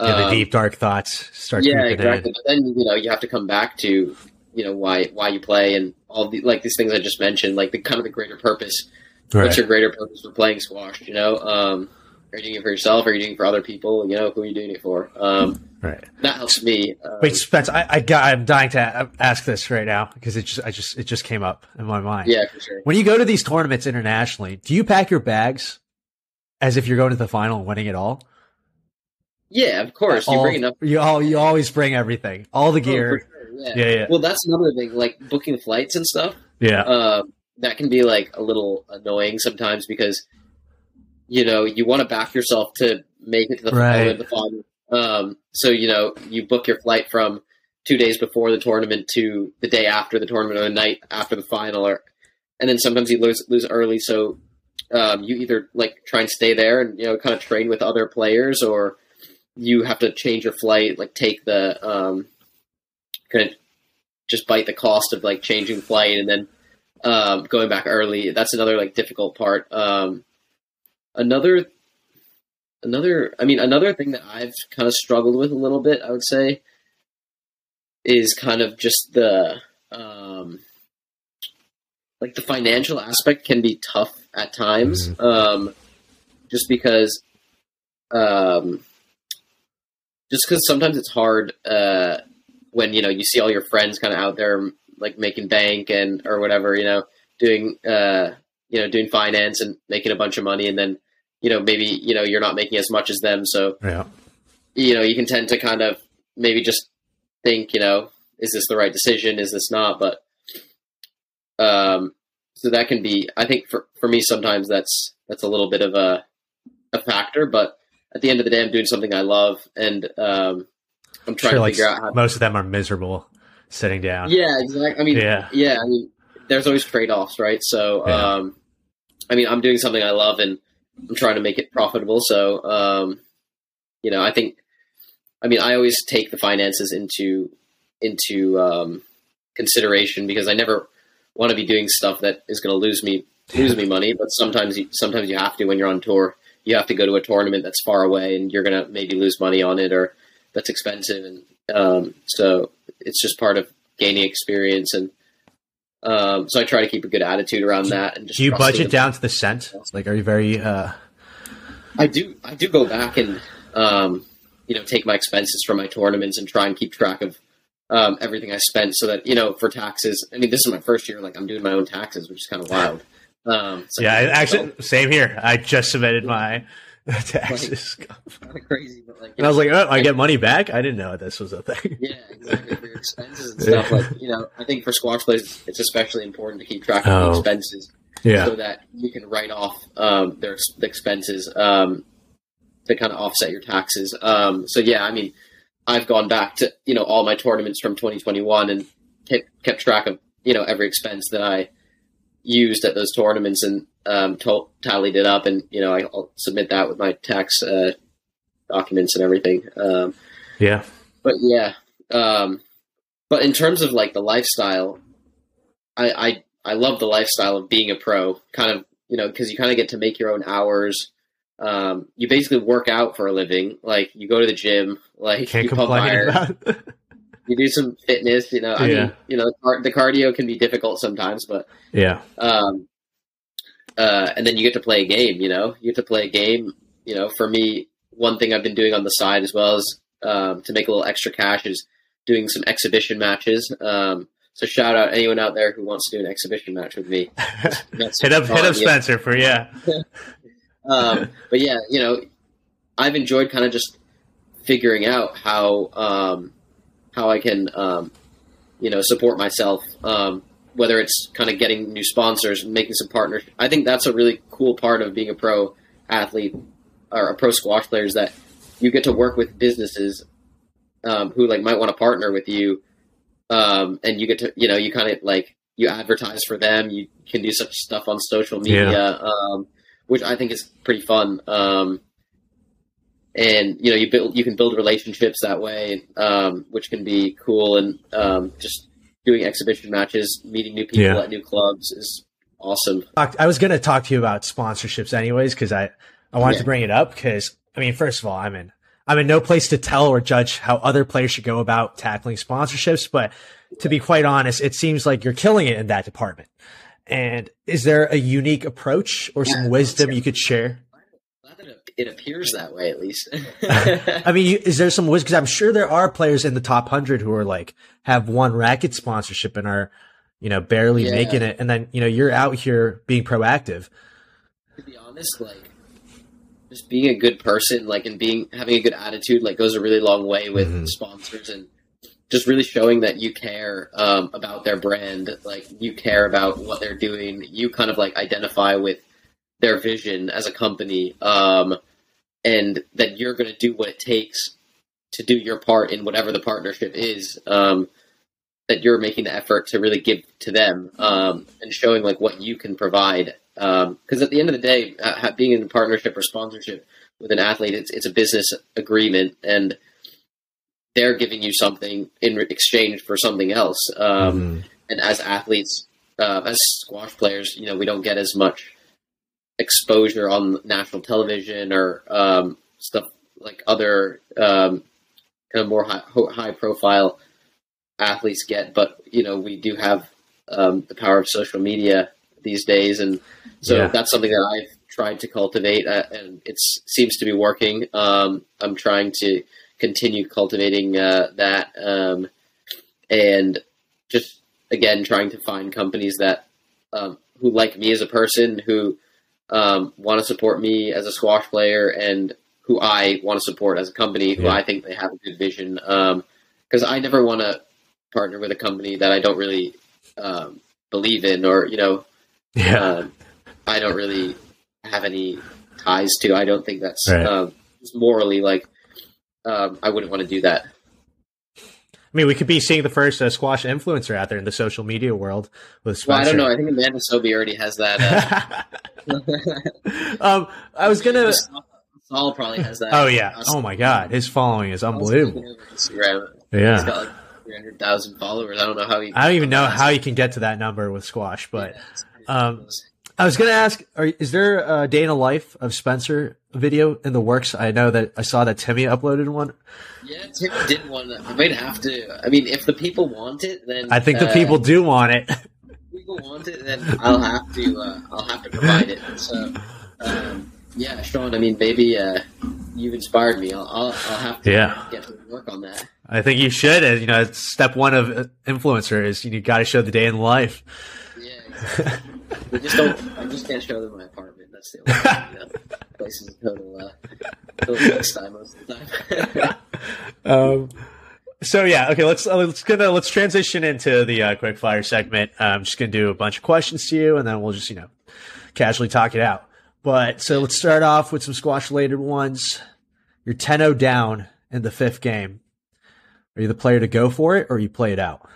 Yeah, the um, deep dark thoughts start yeah, exactly. But then you know you have to come back to you know why why you play and all the like these things I just mentioned, like the kind of the greater purpose. in. What's your greater purpose for playing squash? You know, um, are you doing it for yourself? Are you doing it for other people? You know, who are you doing it for? Um, Right. that helps me. Um, Wait, Spence, I, I got, I'm dying to ask this right now because it just, I just, it just came up in my mind. yeah, for sure. When you go to these tournaments internationally, do you pack your bags as if you're going to the final and winning it all? Yeah, of course. You bring enough. You all, you always bring everything, all the Oh, gear. sure, yeah. yeah, yeah, Well, that's another thing. Like booking flights and stuff. yeah. um, that can be like a little annoying sometimes because you know you want to back yourself to make it to the Right. final. The final. Um, so you know you book your flight from two days before the tournament to the day after the tournament or the night after the final, or and then sometimes you lose lose early. So um, you either like try and stay there and you know kind of train with other players, or you have to change your flight, like take the um, kind of just bite the cost of like changing flight and then um, going back early. That's another like difficult part. Um, another, another. I mean, another thing that I've kind of struggled with a little bit, I would say, is kind of just the um, like the financial aspect can be tough at times. Um, just because, um, just because sometimes it's hard uh, when you know you see all your friends kind of out there like making bank and or whatever you know doing uh you know doing finance and making a bunch of money and then you know maybe you know you're not making as much as them so yeah. you know you can tend to kind of maybe just think you know is this the right decision is this not but um so that can be i think for for me sometimes that's that's a little bit of a a factor but at the end of the day i'm doing something i love and um i'm trying Sure, to like figure out how most of them are miserable sitting down. yeah, exactly. I mean, Yeah. yeah, I mean, there's always trade offs, right? So, Yeah. um, I mean, I'm doing something I love and I'm trying to make it profitable. So, um, you know, I think, I mean, I always take the finances into into um, consideration because I never want to be doing stuff that is going to lose me lose me money. But sometimes, you, sometimes you have to when you're on tour. You have to go to a tournament that's far away, and you're going to maybe lose money on it, or that's expensive, and um, so it's just part of gaining experience and um, so I try to keep a good attitude around that and just Do you budget down to the cent? Like, are you very? uh I do I do go back and um, you know take my expenses from my tournaments and try and keep track of um, everything I spent so that you know for taxes. I mean, this is my first year like I'm doing my own taxes, which is kind of wild. Um, so Yeah, I, actually, same here. I just submitted my taxes, kind of crazy, but like and I was like, "Oh, I get money back." I didn't know this was a thing. yeah, exactly for expenses and stuff. Like you know, I think for squash players, it's especially important to keep track of Oh. expenses Yeah. so that you can write off um, their ex- expenses um, to kind of offset your taxes. Um, so yeah, I mean, I've gone back to you know all my tournaments from 2021 and kept, kept track of you know every expense that I used at those tournaments and um, tallied it up, and you know I'll submit that with my tax uh, documents and everything. Um, Yeah. but yeah, um, but in terms of like the lifestyle, I, I I love the lifestyle of being a pro. Kind of you know because you kind of get to make your own hours. Um, you basically work out for a living. Like you go to the gym. Like Can't you pump iron, you do some fitness. You know, I Yeah. mean, you know, the the cardio can be difficult sometimes, but Yeah. um, uh, and then you get to play a game. You know, you get to play a game. You know, for me, one thing I've been doing on the side as well as um, to make a little extra cash is doing some exhibition matches. Um, so shout out anyone out there who wants to do an exhibition match with me. Hit up hit up yeah. Spencer for yeah. Um, but yeah, you know, I've enjoyed kind of just figuring out how um, how I can um, you know support myself. Um, whether it's kind of getting new sponsors and making some partners. I think that's a really cool part of being a pro athlete or a pro squash player is that you get to work with businesses um, who like might want to partner with you, um, and you get to you know you kind of like you advertise for them. You can do such stuff on social media, um, which I think is pretty fun. Um, and you know you build you can build relationships that way, um, which can be cool. And um, just doing exhibition matches, meeting new people Yeah. at new clubs is awesome. I was going to talk to you about sponsorships anyways because I I wanted Yeah. to bring it up because I mean first of all I'm in I'm in no place to tell or judge how other players should go about tackling sponsorships, but to be quite honest, it seems like you're killing it in that department. And is there a unique approach or some Yeah. wisdom you could share? That it- appears that way at least. I mean, you, is there some wisdom? Because I'm sure there are players in the top hundred who are like have one racket sponsorship and are, you know, barely Yeah. making it, and then you know you're out here being proactive. to be honest, like just being a good person, like and being having a good attitude, like goes a really long way with Mhm. sponsors and just really showing that you care um, about their brand, like you care about what they're doing. You kind of like identify with their vision as a company, um, and that you're going to do what it takes to do your part in whatever the partnership is. Um, that you're making the effort to really give to them um, and showing like what you can provide. Because at the end of the day, uh, being in a partnership or sponsorship with an athlete, it's it's a business agreement, and they're giving you something in exchange for something else. Um, Mhm. and as athletes, uh, as squash players, you know, we don't get as much exposure on national television or um, stuff like other um, kind of more high, high profile athletes get. But you know, we do have um, the power of social media these days, and so Yeah. that's something that I've tried to cultivate, uh, and it seems to be working. Um, I'm trying to continue cultivating uh, that, um, and just again trying to find companies that um, who like me as a person, who um, want to support me as a squash player, and who I want to support as a company, who Yeah. I think they have a good vision. Because I never want to partner with a company that I don't really um, believe in, or you know, Yeah. um, I don't really have any ties to. I don't think that's Right. um, morally like um, I wouldn't want to do that. I mean, we could be seeing the first uh, squash influencer out there in the social media world with Squash. Well, I don't know. I think Amanda Sobhy already has that. Uh, um, I was gonna. Saul probably has that. Oh yeah. Uh, Oh my God, his following is unbelievable. Instagram. He's Yeah. got like three hundred thousand followers. I don't know how he. I don't even know how you can get to that number with squash, but Yeah, um. I was going to ask: are, Is there a day in the life of Spencer video in the works? I know that I saw that Timmy uploaded one. yeah, Timmy did one. I might have to. I mean, if the people want it, then I think the uh, people do want it. if people want it, then I'll have to. Uh, I'll have to provide it. So, um, yeah, Sean. I mean, maybe uh, you've inspired me. I'll, I'll, I'll have to Yeah. get to work on that. I think you should. You know, step one of uh, influencer is you got to show the day in the life. Yeah, exactly. We just don't. I just can't show them my apartment. That's the only thing. You know? Place is a total, uh, total waste most of the time. um, so yeah, okay. Let's uh, let's gonna let's transition into the uh, quick fire segment. I'm just gonna do a bunch of questions to you, and then we'll just you know casually talk it out. But so let's start off with some squash related ones. You're 10 0 down in the fifth game. Are you the player to go for it or you play it out?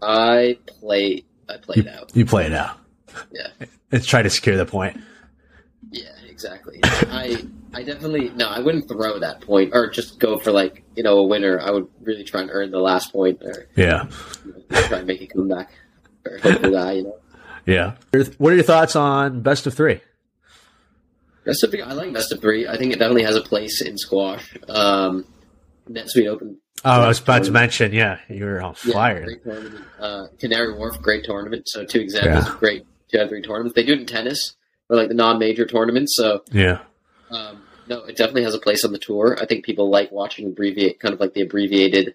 I play. I play you, it out. You play it out. Yeah. Let's try to secure the point. Yeah, exactly. I I definitely no. I wouldn't throw that point or just go for like you know a winner. I would really try and earn the last point or yeah, you know, try and make a comeback or hopefully that you know. Yeah. What are your thoughts on best of three? Best of three. I like best of three. I think it definitely has a place in squash. Um, NetSuite Open. Oh, I was about to mention. Yeah, you were on fire. Yeah, great tournament. Uh, Canary Wharf, great tournament. So two examples yeah. of great two out of three tournaments. They do it in tennis or like the non-major tournaments. So yeah. Um, no, it definitely has a place on the tour. I think people like watching abbreviate, kind of like the abbreviated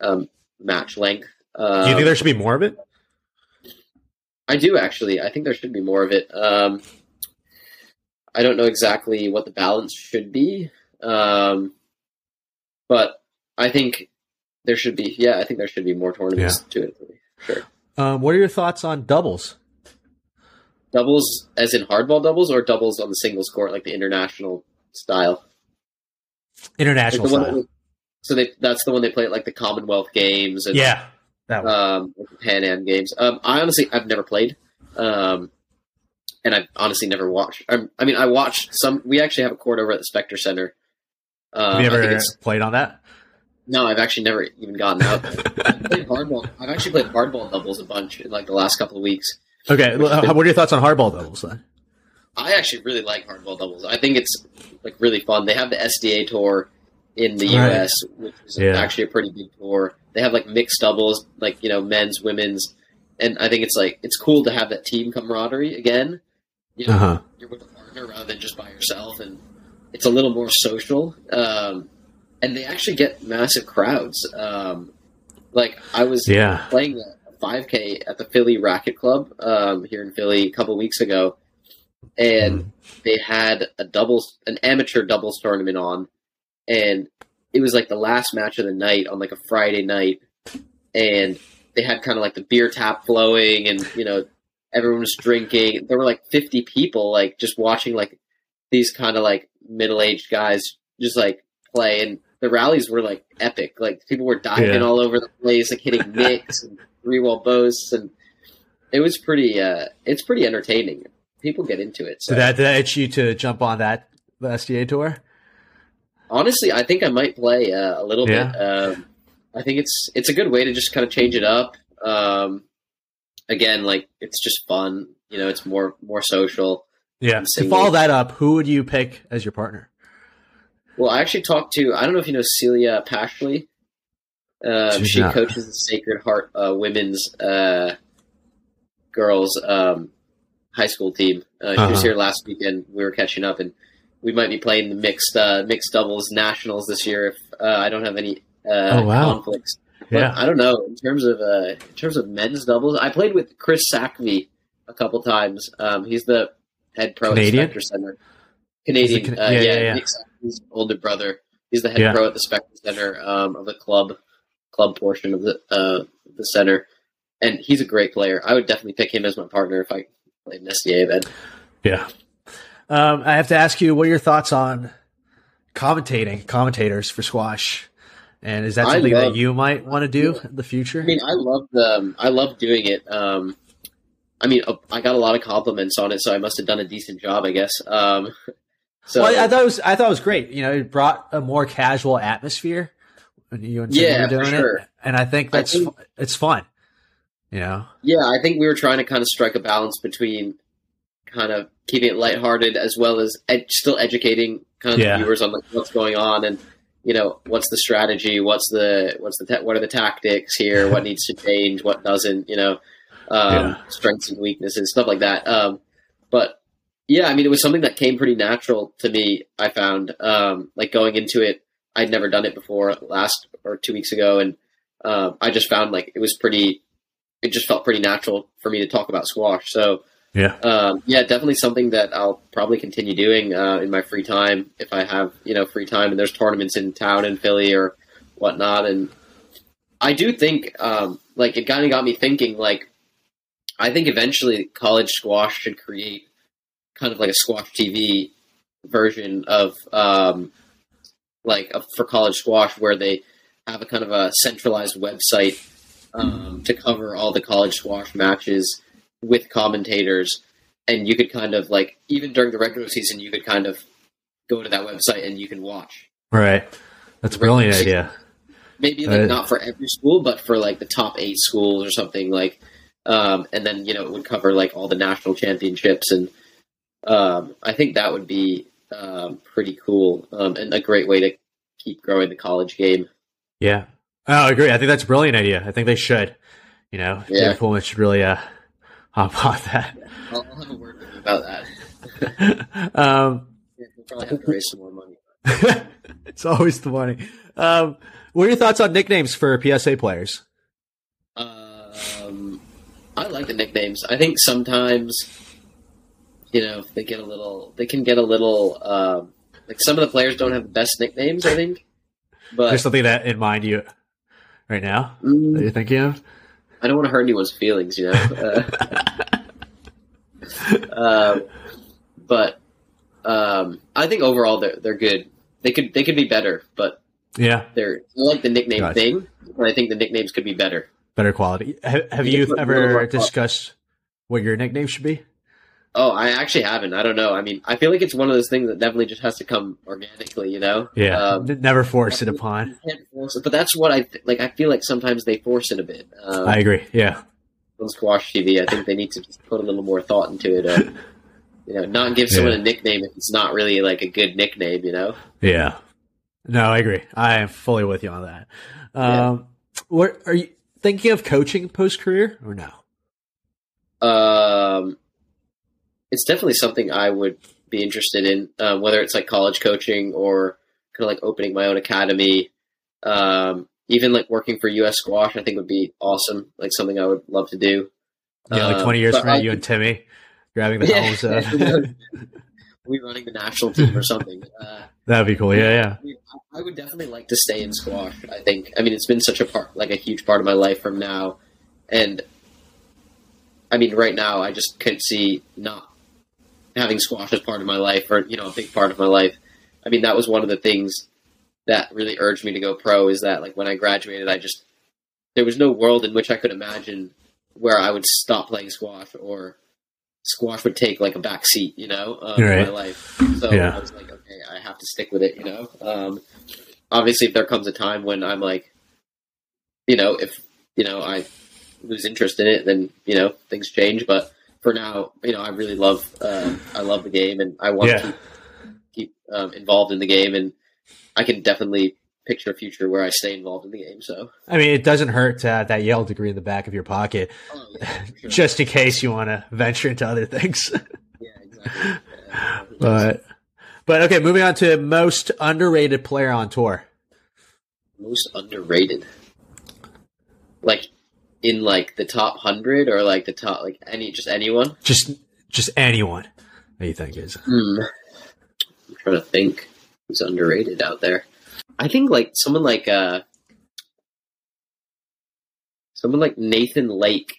um, match length. Um, do you think there should be more of it? I do actually. I think there should be more of it. Um, I don't know exactly what the balance should be, um, but I think there should be. Yeah, I think there should be more tournaments yeah. to it. Sure. Um, what are your thoughts on doubles? Doubles, as in hardball doubles, or doubles on the singles court, like the international style. International like style. That, so they, that's the one they play at like the Commonwealth Games. And, yeah, that one. Um, Pan Am Games. Um, I honestly, I've never played, um, and I've honestly never watched. I'm, i mean, I watched some. We actually have a court over at the Specter Center. Um, have you ever played on that? No, I've actually never even gotten out. I've played hardball. I've actually played hardball doubles a bunch in like the last couple of weeks. Okay, what are your thoughts on hardball doubles then? I actually really like hardball doubles. I think it's like really fun. They have the SDA tour in the right. US, which is yeah. actually a pretty big tour. They have like mixed doubles, like you know, men's, women's, and I think it's like it's cool to have that team camaraderie again. You know, uh-huh. you're with a partner rather than just by yourself, and it's a little more social. Um, and they actually get massive crowds. Um, like I was yeah. playing a 5K at the Philly Racket Club um, here in Philly a couple weeks ago, and mm. they had a doubles, an amateur doubles tournament on, and it was like the last match of the night on like a Friday night, and they had kind of like the beer tap flowing, and you know everyone was drinking. There were like fifty people like just watching like these kind of like middle aged guys just like play, and the rallies were like epic. Like people were diving yeah. all over the place, like hitting nicks and three wall boasts, and it was pretty. uh It's pretty entertaining. People get into it. So did that, did that itch you to jump on that the SDA tour? Honestly, I think I might play uh, a little yeah. bit. Um, I think it's it's a good way to just kind of change it up. Um, again, like it's just fun. You know, it's more more social. Yeah. To follow that up, who would you pick as your partner? Well, I actually talked to I don't know if you know Celia Pashley. Um, she not. coaches the Sacred Heart uh, women's uh, girls um, high school team. Uh, she uh-huh. was here last weekend. We were catching up, and we might be playing the mixed uh, mixed doubles nationals this year if uh, I don't have any uh, oh, wow. conflicts. But yeah, I don't know in terms of in terms of men's doubles. I played with Chris Sachvie a couple times. Um, he's the head pro Canadian? at Specter Center. Canadian, can- yeah, yeah, yeah. Yeah his older brother. He's the head yeah. pro at the Specter Center um, of the club club portion of the uh, the center, and he's a great player. I would definitely pick him as my partner if I played an SDA event. Yeah, um, I have to ask you, what are your thoughts on commentating commentators for squash? And is that something love, that you might want to do yeah. in the future? I mean, I love the, I love doing it. Um, I mean, I got a lot of compliments on it, so I must have done a decent job, I guess. Um, so well, I thought it was I thought it was great. You know, it brought a more casual atmosphere when you and yeah, were doing sure. it, and I think that's I think, it's fun. You know. Yeah, I think we were trying to kind of strike a balance between kind of keeping it lighthearted as well as ed- still educating kind of yeah. viewers on like what's going on and you know what's the strategy, what's the what's the ta- what are the tactics here, what needs to change, what doesn't, you know, um, yeah. strengths and weaknesses, stuff like that. Um, but yeah, I mean, it was something that came pretty natural to me. I found, um, like going into it, I'd never done it before last or two weeks ago, and uh, I just found like it was pretty. It just felt pretty natural for me to talk about squash. So yeah, um, yeah, definitely something that I'll probably continue doing uh, in my free time if I have you know free time and there's tournaments in town in Philly or whatnot. And I do think um, like it kind of got me thinking like I think eventually college squash should create kind of like a squash TV version of um, like a, for college squash where they have a kind of a centralized website um, to cover all the college squash matches with commentators, and you could kind of like even during the regular season, you could kind of go to that website and you can watch. Right. That's a brilliant idea. Maybe like uh, not for every school, but for like the top eight schools or something like. Um, and then you know it would cover like all the national championships, and um, I think that would be um, pretty cool um, and a great way to keep growing the college game. Yeah, oh, I agree. I think that's a brilliant idea. I think they should. You know, yeah. Poolman should really uh, hop on that. I'll, I'll have a word with you about that. um, yeah, we'll probably have to raise some more money. it's always the money. Um, what are your thoughts on nicknames for PSA players? Um, I like the nicknames. I think sometimes, you know, they get a little, they can get a little, um, like some of the players don't have the best nicknames. I think, but there's something that in mind you right now mm, that you're thinking of. I don't want to hurt anyone's feelings, you know. Uh, uh, but um, I think overall they're they're good. They could they could be better, but yeah, they're like the nickname gotcha. thing. But I think the nicknames could be better. Better quality. Have, have you ever discussed what your nickname should be? Oh, I actually haven't. I don't know. I mean, I feel like it's one of those things that definitely just has to come organically, you know? Yeah. Um, Never force it upon. Force it, but that's what I th- like. I feel like sometimes they force it a bit. Um, I agree. Yeah. On squash TV, I think they need to just put a little more thought into it. Uh, you know, not give someone yeah. a nickname if it's not really like a good nickname, you know? Yeah. No, I agree. I am fully with you on that. Um, yeah. What are you thinking of coaching post career or no? Um, it's definitely something I would be interested in, um, whether it's like college coaching or kind of like opening my own academy. Um, even like working for US Squash, I think would be awesome. Like something I would love to do. Yeah, like 20 years um, from now, you and Timmy grabbing the yeah, helms. we running the national team or something. Uh, That'd be cool. Yeah, yeah. I would definitely like to stay in squash. I think. I mean, it's been such a part, like a huge part of my life from now, and I mean, right now, I just couldn't see not having squash as part of my life, or you know, a big part of my life. I mean, that was one of the things that really urged me to go pro. Is that like when I graduated, I just there was no world in which I could imagine where I would stop playing squash or squash would take like a back seat, you know, uh, right. in my life. So yeah. I was like, okay, I have to stick with it, you know. Um, obviously, if there comes a time when I'm like, you know, if you know I lose interest in it, then you know things change. But for now, you know, I really love uh, I love the game, and I want yeah. to keep, keep um, involved in the game, and I can definitely picture a future where I stay involved in the game. So, I mean, it doesn't hurt to have that Yale degree in the back of your pocket, oh, yeah, sure. just in case you want to venture into other things. yeah, exactly. Yeah, but, but okay, moving on to most underrated player on tour. Most underrated, like in like the top hundred or like the top like any just anyone. Just just anyone. What do you think is? Hmm. I'm trying to think who's underrated out there. I think like someone like uh someone like Nathan Lake.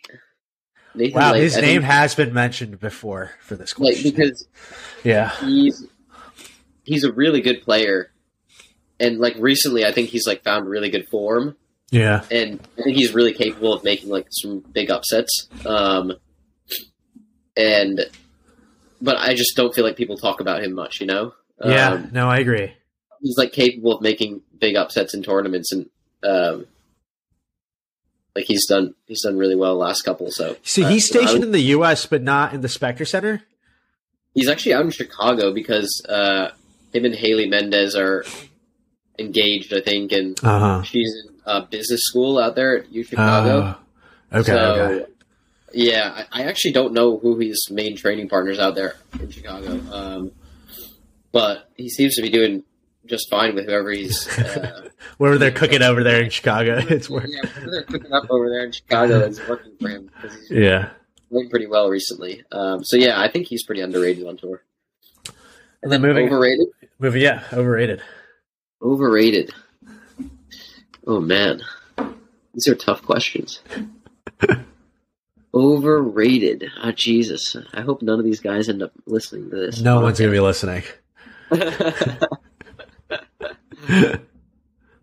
Nathan wow, Lake, his I name has been mentioned before for this question. Like because yeah, he's he's a really good player, and like recently, I think he's like found really good form. Yeah, and I think he's really capable of making like some big upsets. Um, and but I just don't feel like people talk about him much. You know? Yeah, um, no, I agree he's like capable of making big upsets in tournaments and um, like he's done he's done really well last couple. So see, uh, he's stationed in the U.S. but not in the Specter Center. He's actually out in Chicago because uh, him and Haley Mendez are engaged, I think, and uh-huh. she's in uh, business school out there at U Chicago. Uh, okay. So, okay. Yeah, I, I, actually don't know who his main training partners out there in Chicago, um, but he seems to be doing just fine with whoever he's. Uh, wherever they're cooking over there in Chicago, it's working. Yeah, wherever they're cooking up over there in Chicago, it's working for him he's yeah playing pretty well recently. Um, so yeah, I think he's pretty underrated on tour. And then moving overrated. Moving, yeah, overrated. Overrated. Oh man, these are tough questions. Overrated. Oh Jesus! I hope none of these guys end up listening to this. No one's gonna be listening. uh,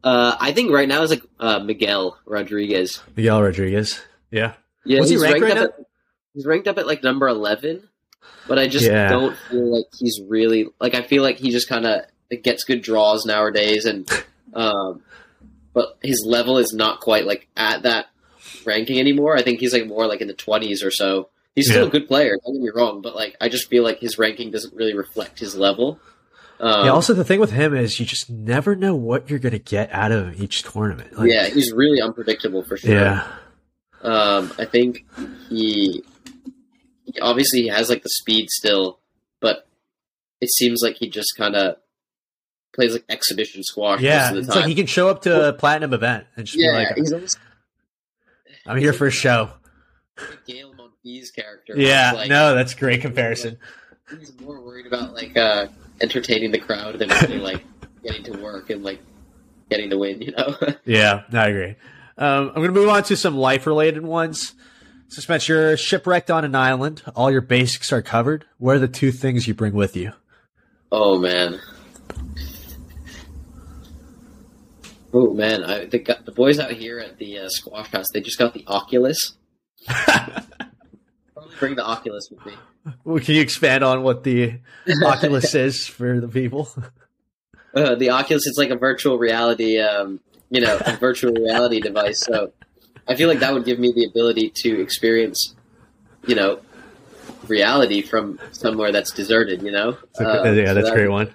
I think right now is like uh, Miguel Rodriguez. Miguel Rodriguez. Yeah. Yeah, he he's ranked ranked, right up. At, he's ranked up at like number eleven, but I just Yeah. don't feel like he's really like. I feel like he just kind of gets good draws nowadays, and um, but his level is not quite like at that ranking anymore. I think he's like more like in the twenties or so. He's still Yeah. a good player. Don't get me wrong, but like I just feel like his ranking doesn't really reflect his level. Um, yeah. Also, the thing with him is you just never know what you're gonna get out of each tournament. Like, yeah, he's really unpredictable for sure. Yeah. Um, I think he, he obviously he has like the speed still, but it seems like he just kind of plays like exhibition squash Yeah. It's time. like he can show up to a platinum event and just yeah, be like, he's almost I'm here for a show. Gael Monfils character. Yeah. Like, no, that's a great comparison. he's more worried about like uh, entertaining the crowd than really like getting to work and like getting to win. You know. Yeah, no, I agree. Um, I'm going to move on to some life related ones. So, Spence, you're shipwrecked on an island. All your basics are covered. What are the two things you bring with you? oh man. Oh man, I the, the boys out here at the uh, squash house, they just got the Oculus. Bring the Oculus with me. Well, can you expand on what the Oculus is for the people? Uh, the Oculus is like a virtual reality, um, you know, a virtual reality device. So I feel like that would give me the ability to experience, you know, reality from somewhere that's deserted. You know, So, yeah, so that's a that- great one.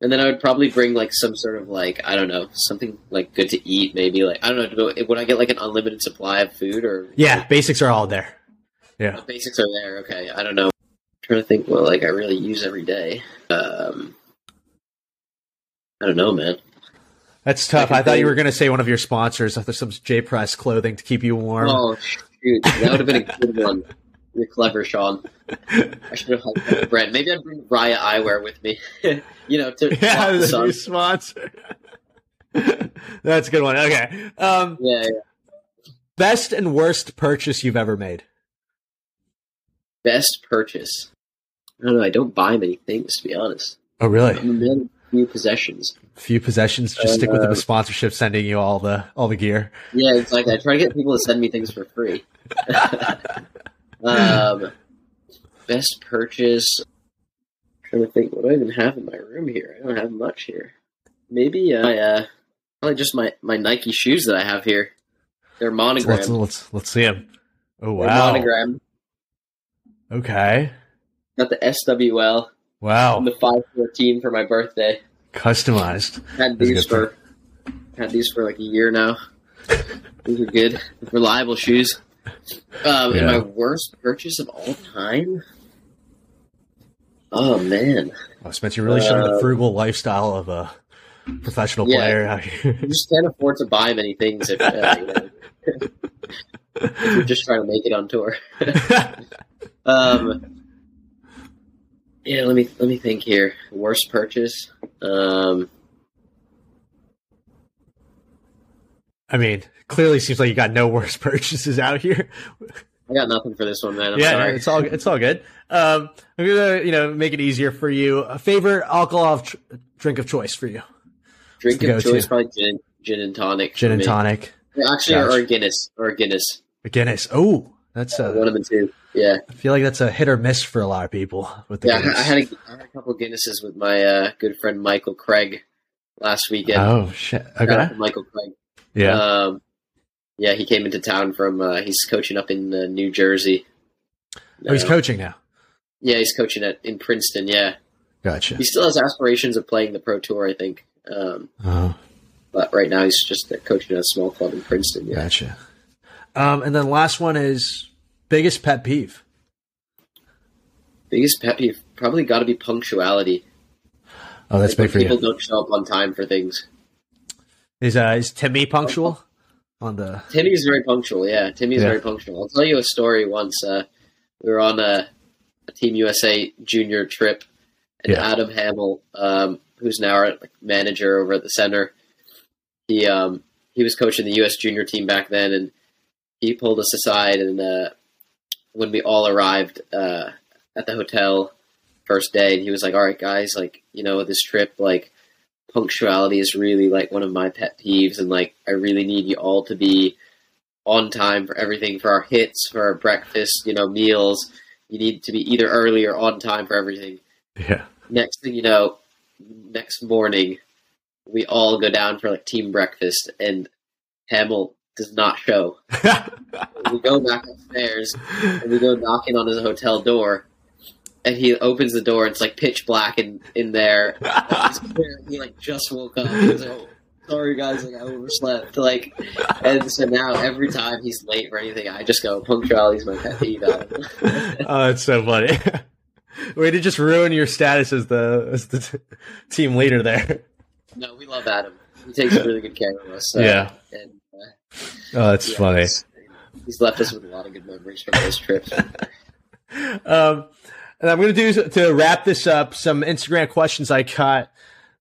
And then I would probably bring like some sort of like I don't know something like good to eat. Maybe like I don't know. Would I get like an unlimited supply of food or Yeah, basics are all there. Yeah. The basics are there. Okay, I don't know. I'm trying to think what like I really use every day. Um, I don't know, man. That's tough. I I, thought you were going to say one of your sponsors. There's some J Press clothing to keep you warm. Oh shoot, that would have been a good one. You're clever, Sean. I should have helped the brand. Maybe I'd bring Raya Eyewear with me. you know, to yeah, the sun. sponsor. that's a good one. Okay. Um, Yeah, yeah. best and worst purchase you've ever made. Best purchase. I don't know. I don't buy many things to be honest. Oh, really? I'm a man of few possessions. few possessions. Just stick with Uh, the sponsorship, sending you all the all the gear. Yeah, it's like I try to get people to send me things for free. um, best purchase. I'm trying to think, what do I even have in my room here? I don't have much here. Maybe uh, my, uh, probably just my, my Nike shoes that I have here. They're Let's monogrammed. let's let's see them. Oh They're wow. monogrammed. Okay. Got the SWL Wow. and the 514 for my birthday. Customized. Had these for had these for like a year now. these are good, reliable shoes. Um, Yeah. And my worst purchase of all time. Oh man, Oh, Spencer, you're really showing the Uh, frugal lifestyle of a professional Yeah. player out here. you just can't afford to buy many things if, uh, you know, if you're just trying to make it on tour. Um, yeah, let me let me think here. Worst purchase. Um, I mean, clearly seems like you got no worse purchases out here. I got nothing for this one, man. I'm yeah, sorry. it's all it's all good. Um, I'm gonna you know make it easier for you. A favorite alcohol tr- drink of choice for you? Drink of go-to? choice, probably gin, gin and tonic. Gin and me. tonic, Actually, Gotcha. or a Guinness, or a Guinness. a Guinness. Oh, that's a. One of the two. Yeah, I feel like that's a hit or miss for a lot of people with the yeah. I, Guinness. I had a, I had a couple Guinnesses with my uh, good friend Michael Craig last weekend. oh shit. Okay. Michael Craig. Yeah. Um, yeah, he came into town from. Uh, he's coaching up in uh, New Jersey. oh, he's coaching now. Yeah, he's coaching at in Princeton. Yeah, Gotcha. he still has aspirations of playing the pro tour. I think, um, Oh, but right now he's just uh, coaching at a small club in Princeton. Yeah. gotcha. Um, and then last one is biggest pet peeve. Biggest pet peeve probably got to be punctuality. Oh, that's Like, big for people you. don't show up on time for things. Is uh is Timmy punctual on the? Timmy's very punctual. Yeah, Timmy's Yeah. very punctual. I'll tell you a story. Once uh, we were on a, a Team USA junior trip, and Yeah. Adam Hamill, um, who's now our manager over at the center, he um, he was coaching the U.S. junior team back then, and he pulled us aside and uh, when we all arrived uh, at the hotel first day, and he was like, "All right, guys, like you know this trip, like punctuality is really like one of my pet peeves, and like I really need you all to be on time for everything, for our hits, for our breakfast, you know, meals. You need to be either early or on time for everything." Yeah. Next thing you know, next morning, we all go down for like team breakfast, and Hamill does not show. we go back upstairs and we go knocking on his hotel door, and he opens the door. And it's like pitch black in in there. he like just woke up. He's like, oh, sorry guys, like I overslept. Like, and so now every time he's late for anything, I just go punctuality's my pet peeve. Oh, that's so funny. Way to just ruin your status as the as the t- team leader there. no, we love Adam. He takes really good care of us. uh, Yeah. and uh, Oh, that's yeah, funny. he's- He's left us with a lot of good memories from those trips. Um, and I'm going to do to wrap this up some Instagram questions I got.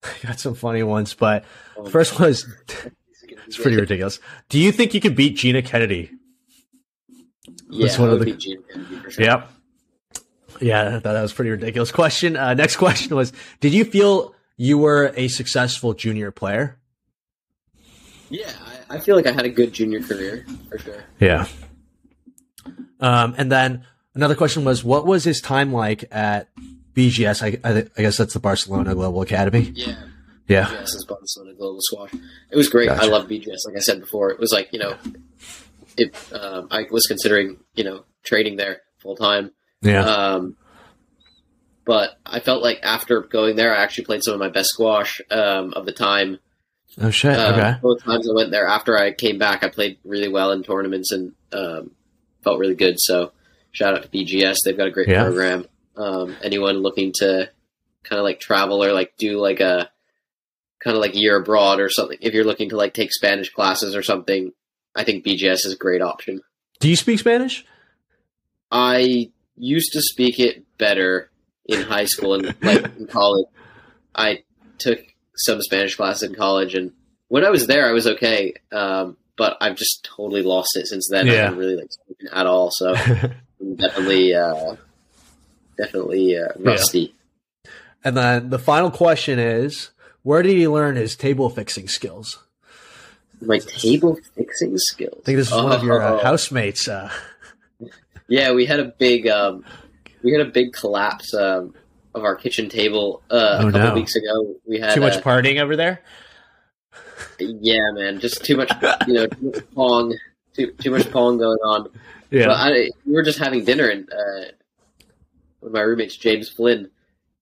I got some funny ones, but first one is it's pretty ridiculous. Do you think you could beat Gina Kennedy? Yeah, That's one of the- Gina Kennedy for sure. Yep. Yeah, I thought that was pretty ridiculous question. Uh, next question was, did you feel you were a successful junior player? Yeah, I, I feel like I had a good junior career for sure. Yeah. Um, and then another question was, what was his time like at BGS? I, I, I guess that's the Barcelona Global Academy. Yeah, Yeah. BGS is Barcelona Global Squash. It was great. Gotcha. I love BGS. Like I said before, it was like you know, it. Um, I was considering you know trading there full time. Yeah. Um, but I felt like after going there, I actually played some of my best squash um, of the time. oh shit. Um, okay. Both times I went there, after I came back, I played really well in tournaments and um, felt really good. So shout out to BGS; they've got a great Yeah. program. Um, anyone looking to kind of like travel or like do like a kind of like year abroad or something, if you're looking to like take Spanish classes or something, I think BGS is a great option. Do you speak Spanish? I used to speak it better in high school and like in college. I took some Spanish classes in college, and when I was there, I was okay. Um, but I've just totally lost it since then. I Yeah. haven't really like spoken at all. So definitely, uh, definitely uh, rusty. and then the final question is, where did he learn his table fixing skills? My table fixing skills. I think this is one of your uh, Oh. housemates. Uh, Yeah, we had a big um, we had a big collapse um, of our kitchen table uh, Oh, a couple no. weeks ago. We had too much uh, partying over there. yeah, man, just too much you know too much pong, too too much pong going on. Yeah. But I, we were just having dinner, and uh, one of my roommates, James Flynn,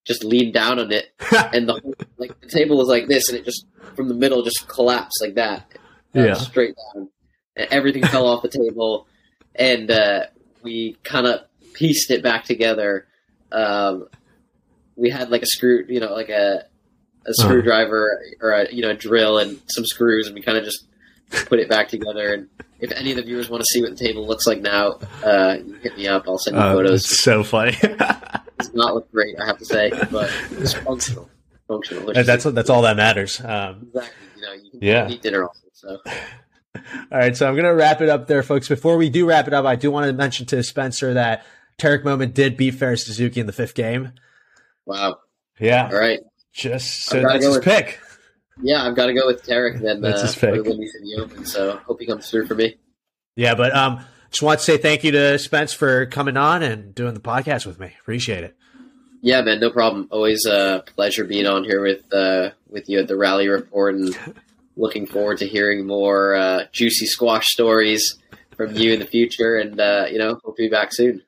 just leaned down on it, and the whole, like the table was like this, and it just from the middle just collapsed like that, uh, Yeah. straight down, and everything fell off the table, and uh, we kind of pieced it back together. Um, we had like a screw, you know, like a a Uh-huh. screwdriver or a you know a drill and some screws, and we kind of just put it back together. And if any of the viewers want to see what the table looks like now, uh, you hit me up. I'll send you Uh, photos. it's so funny. It does not look great, I have to say, but it's functional. Functional. That's that's all that matters. Um, exactly. You know, you can Yeah. eat dinner also. So all right, so I'm gonna wrap it up there, folks. Before we do wrap it up, I do want to mention to Spencer that Tarek Momen did beat Fares Dessouky in the fifth game. wow. Yeah, All right. just so that's go his pick. Yeah, I've got to go with Tarek then. That's uh, his pick. the in the Open. So hope he comes through for me. Yeah, but um, just want to say thank you to Spence for coming on and doing the podcast with me. Appreciate it. Yeah, man, no problem. Always a pleasure being on here with uh, with you at the Rally Report, and looking forward to hearing more uh, juicy squash stories from you in the future. And uh, you know, hope to be back soon.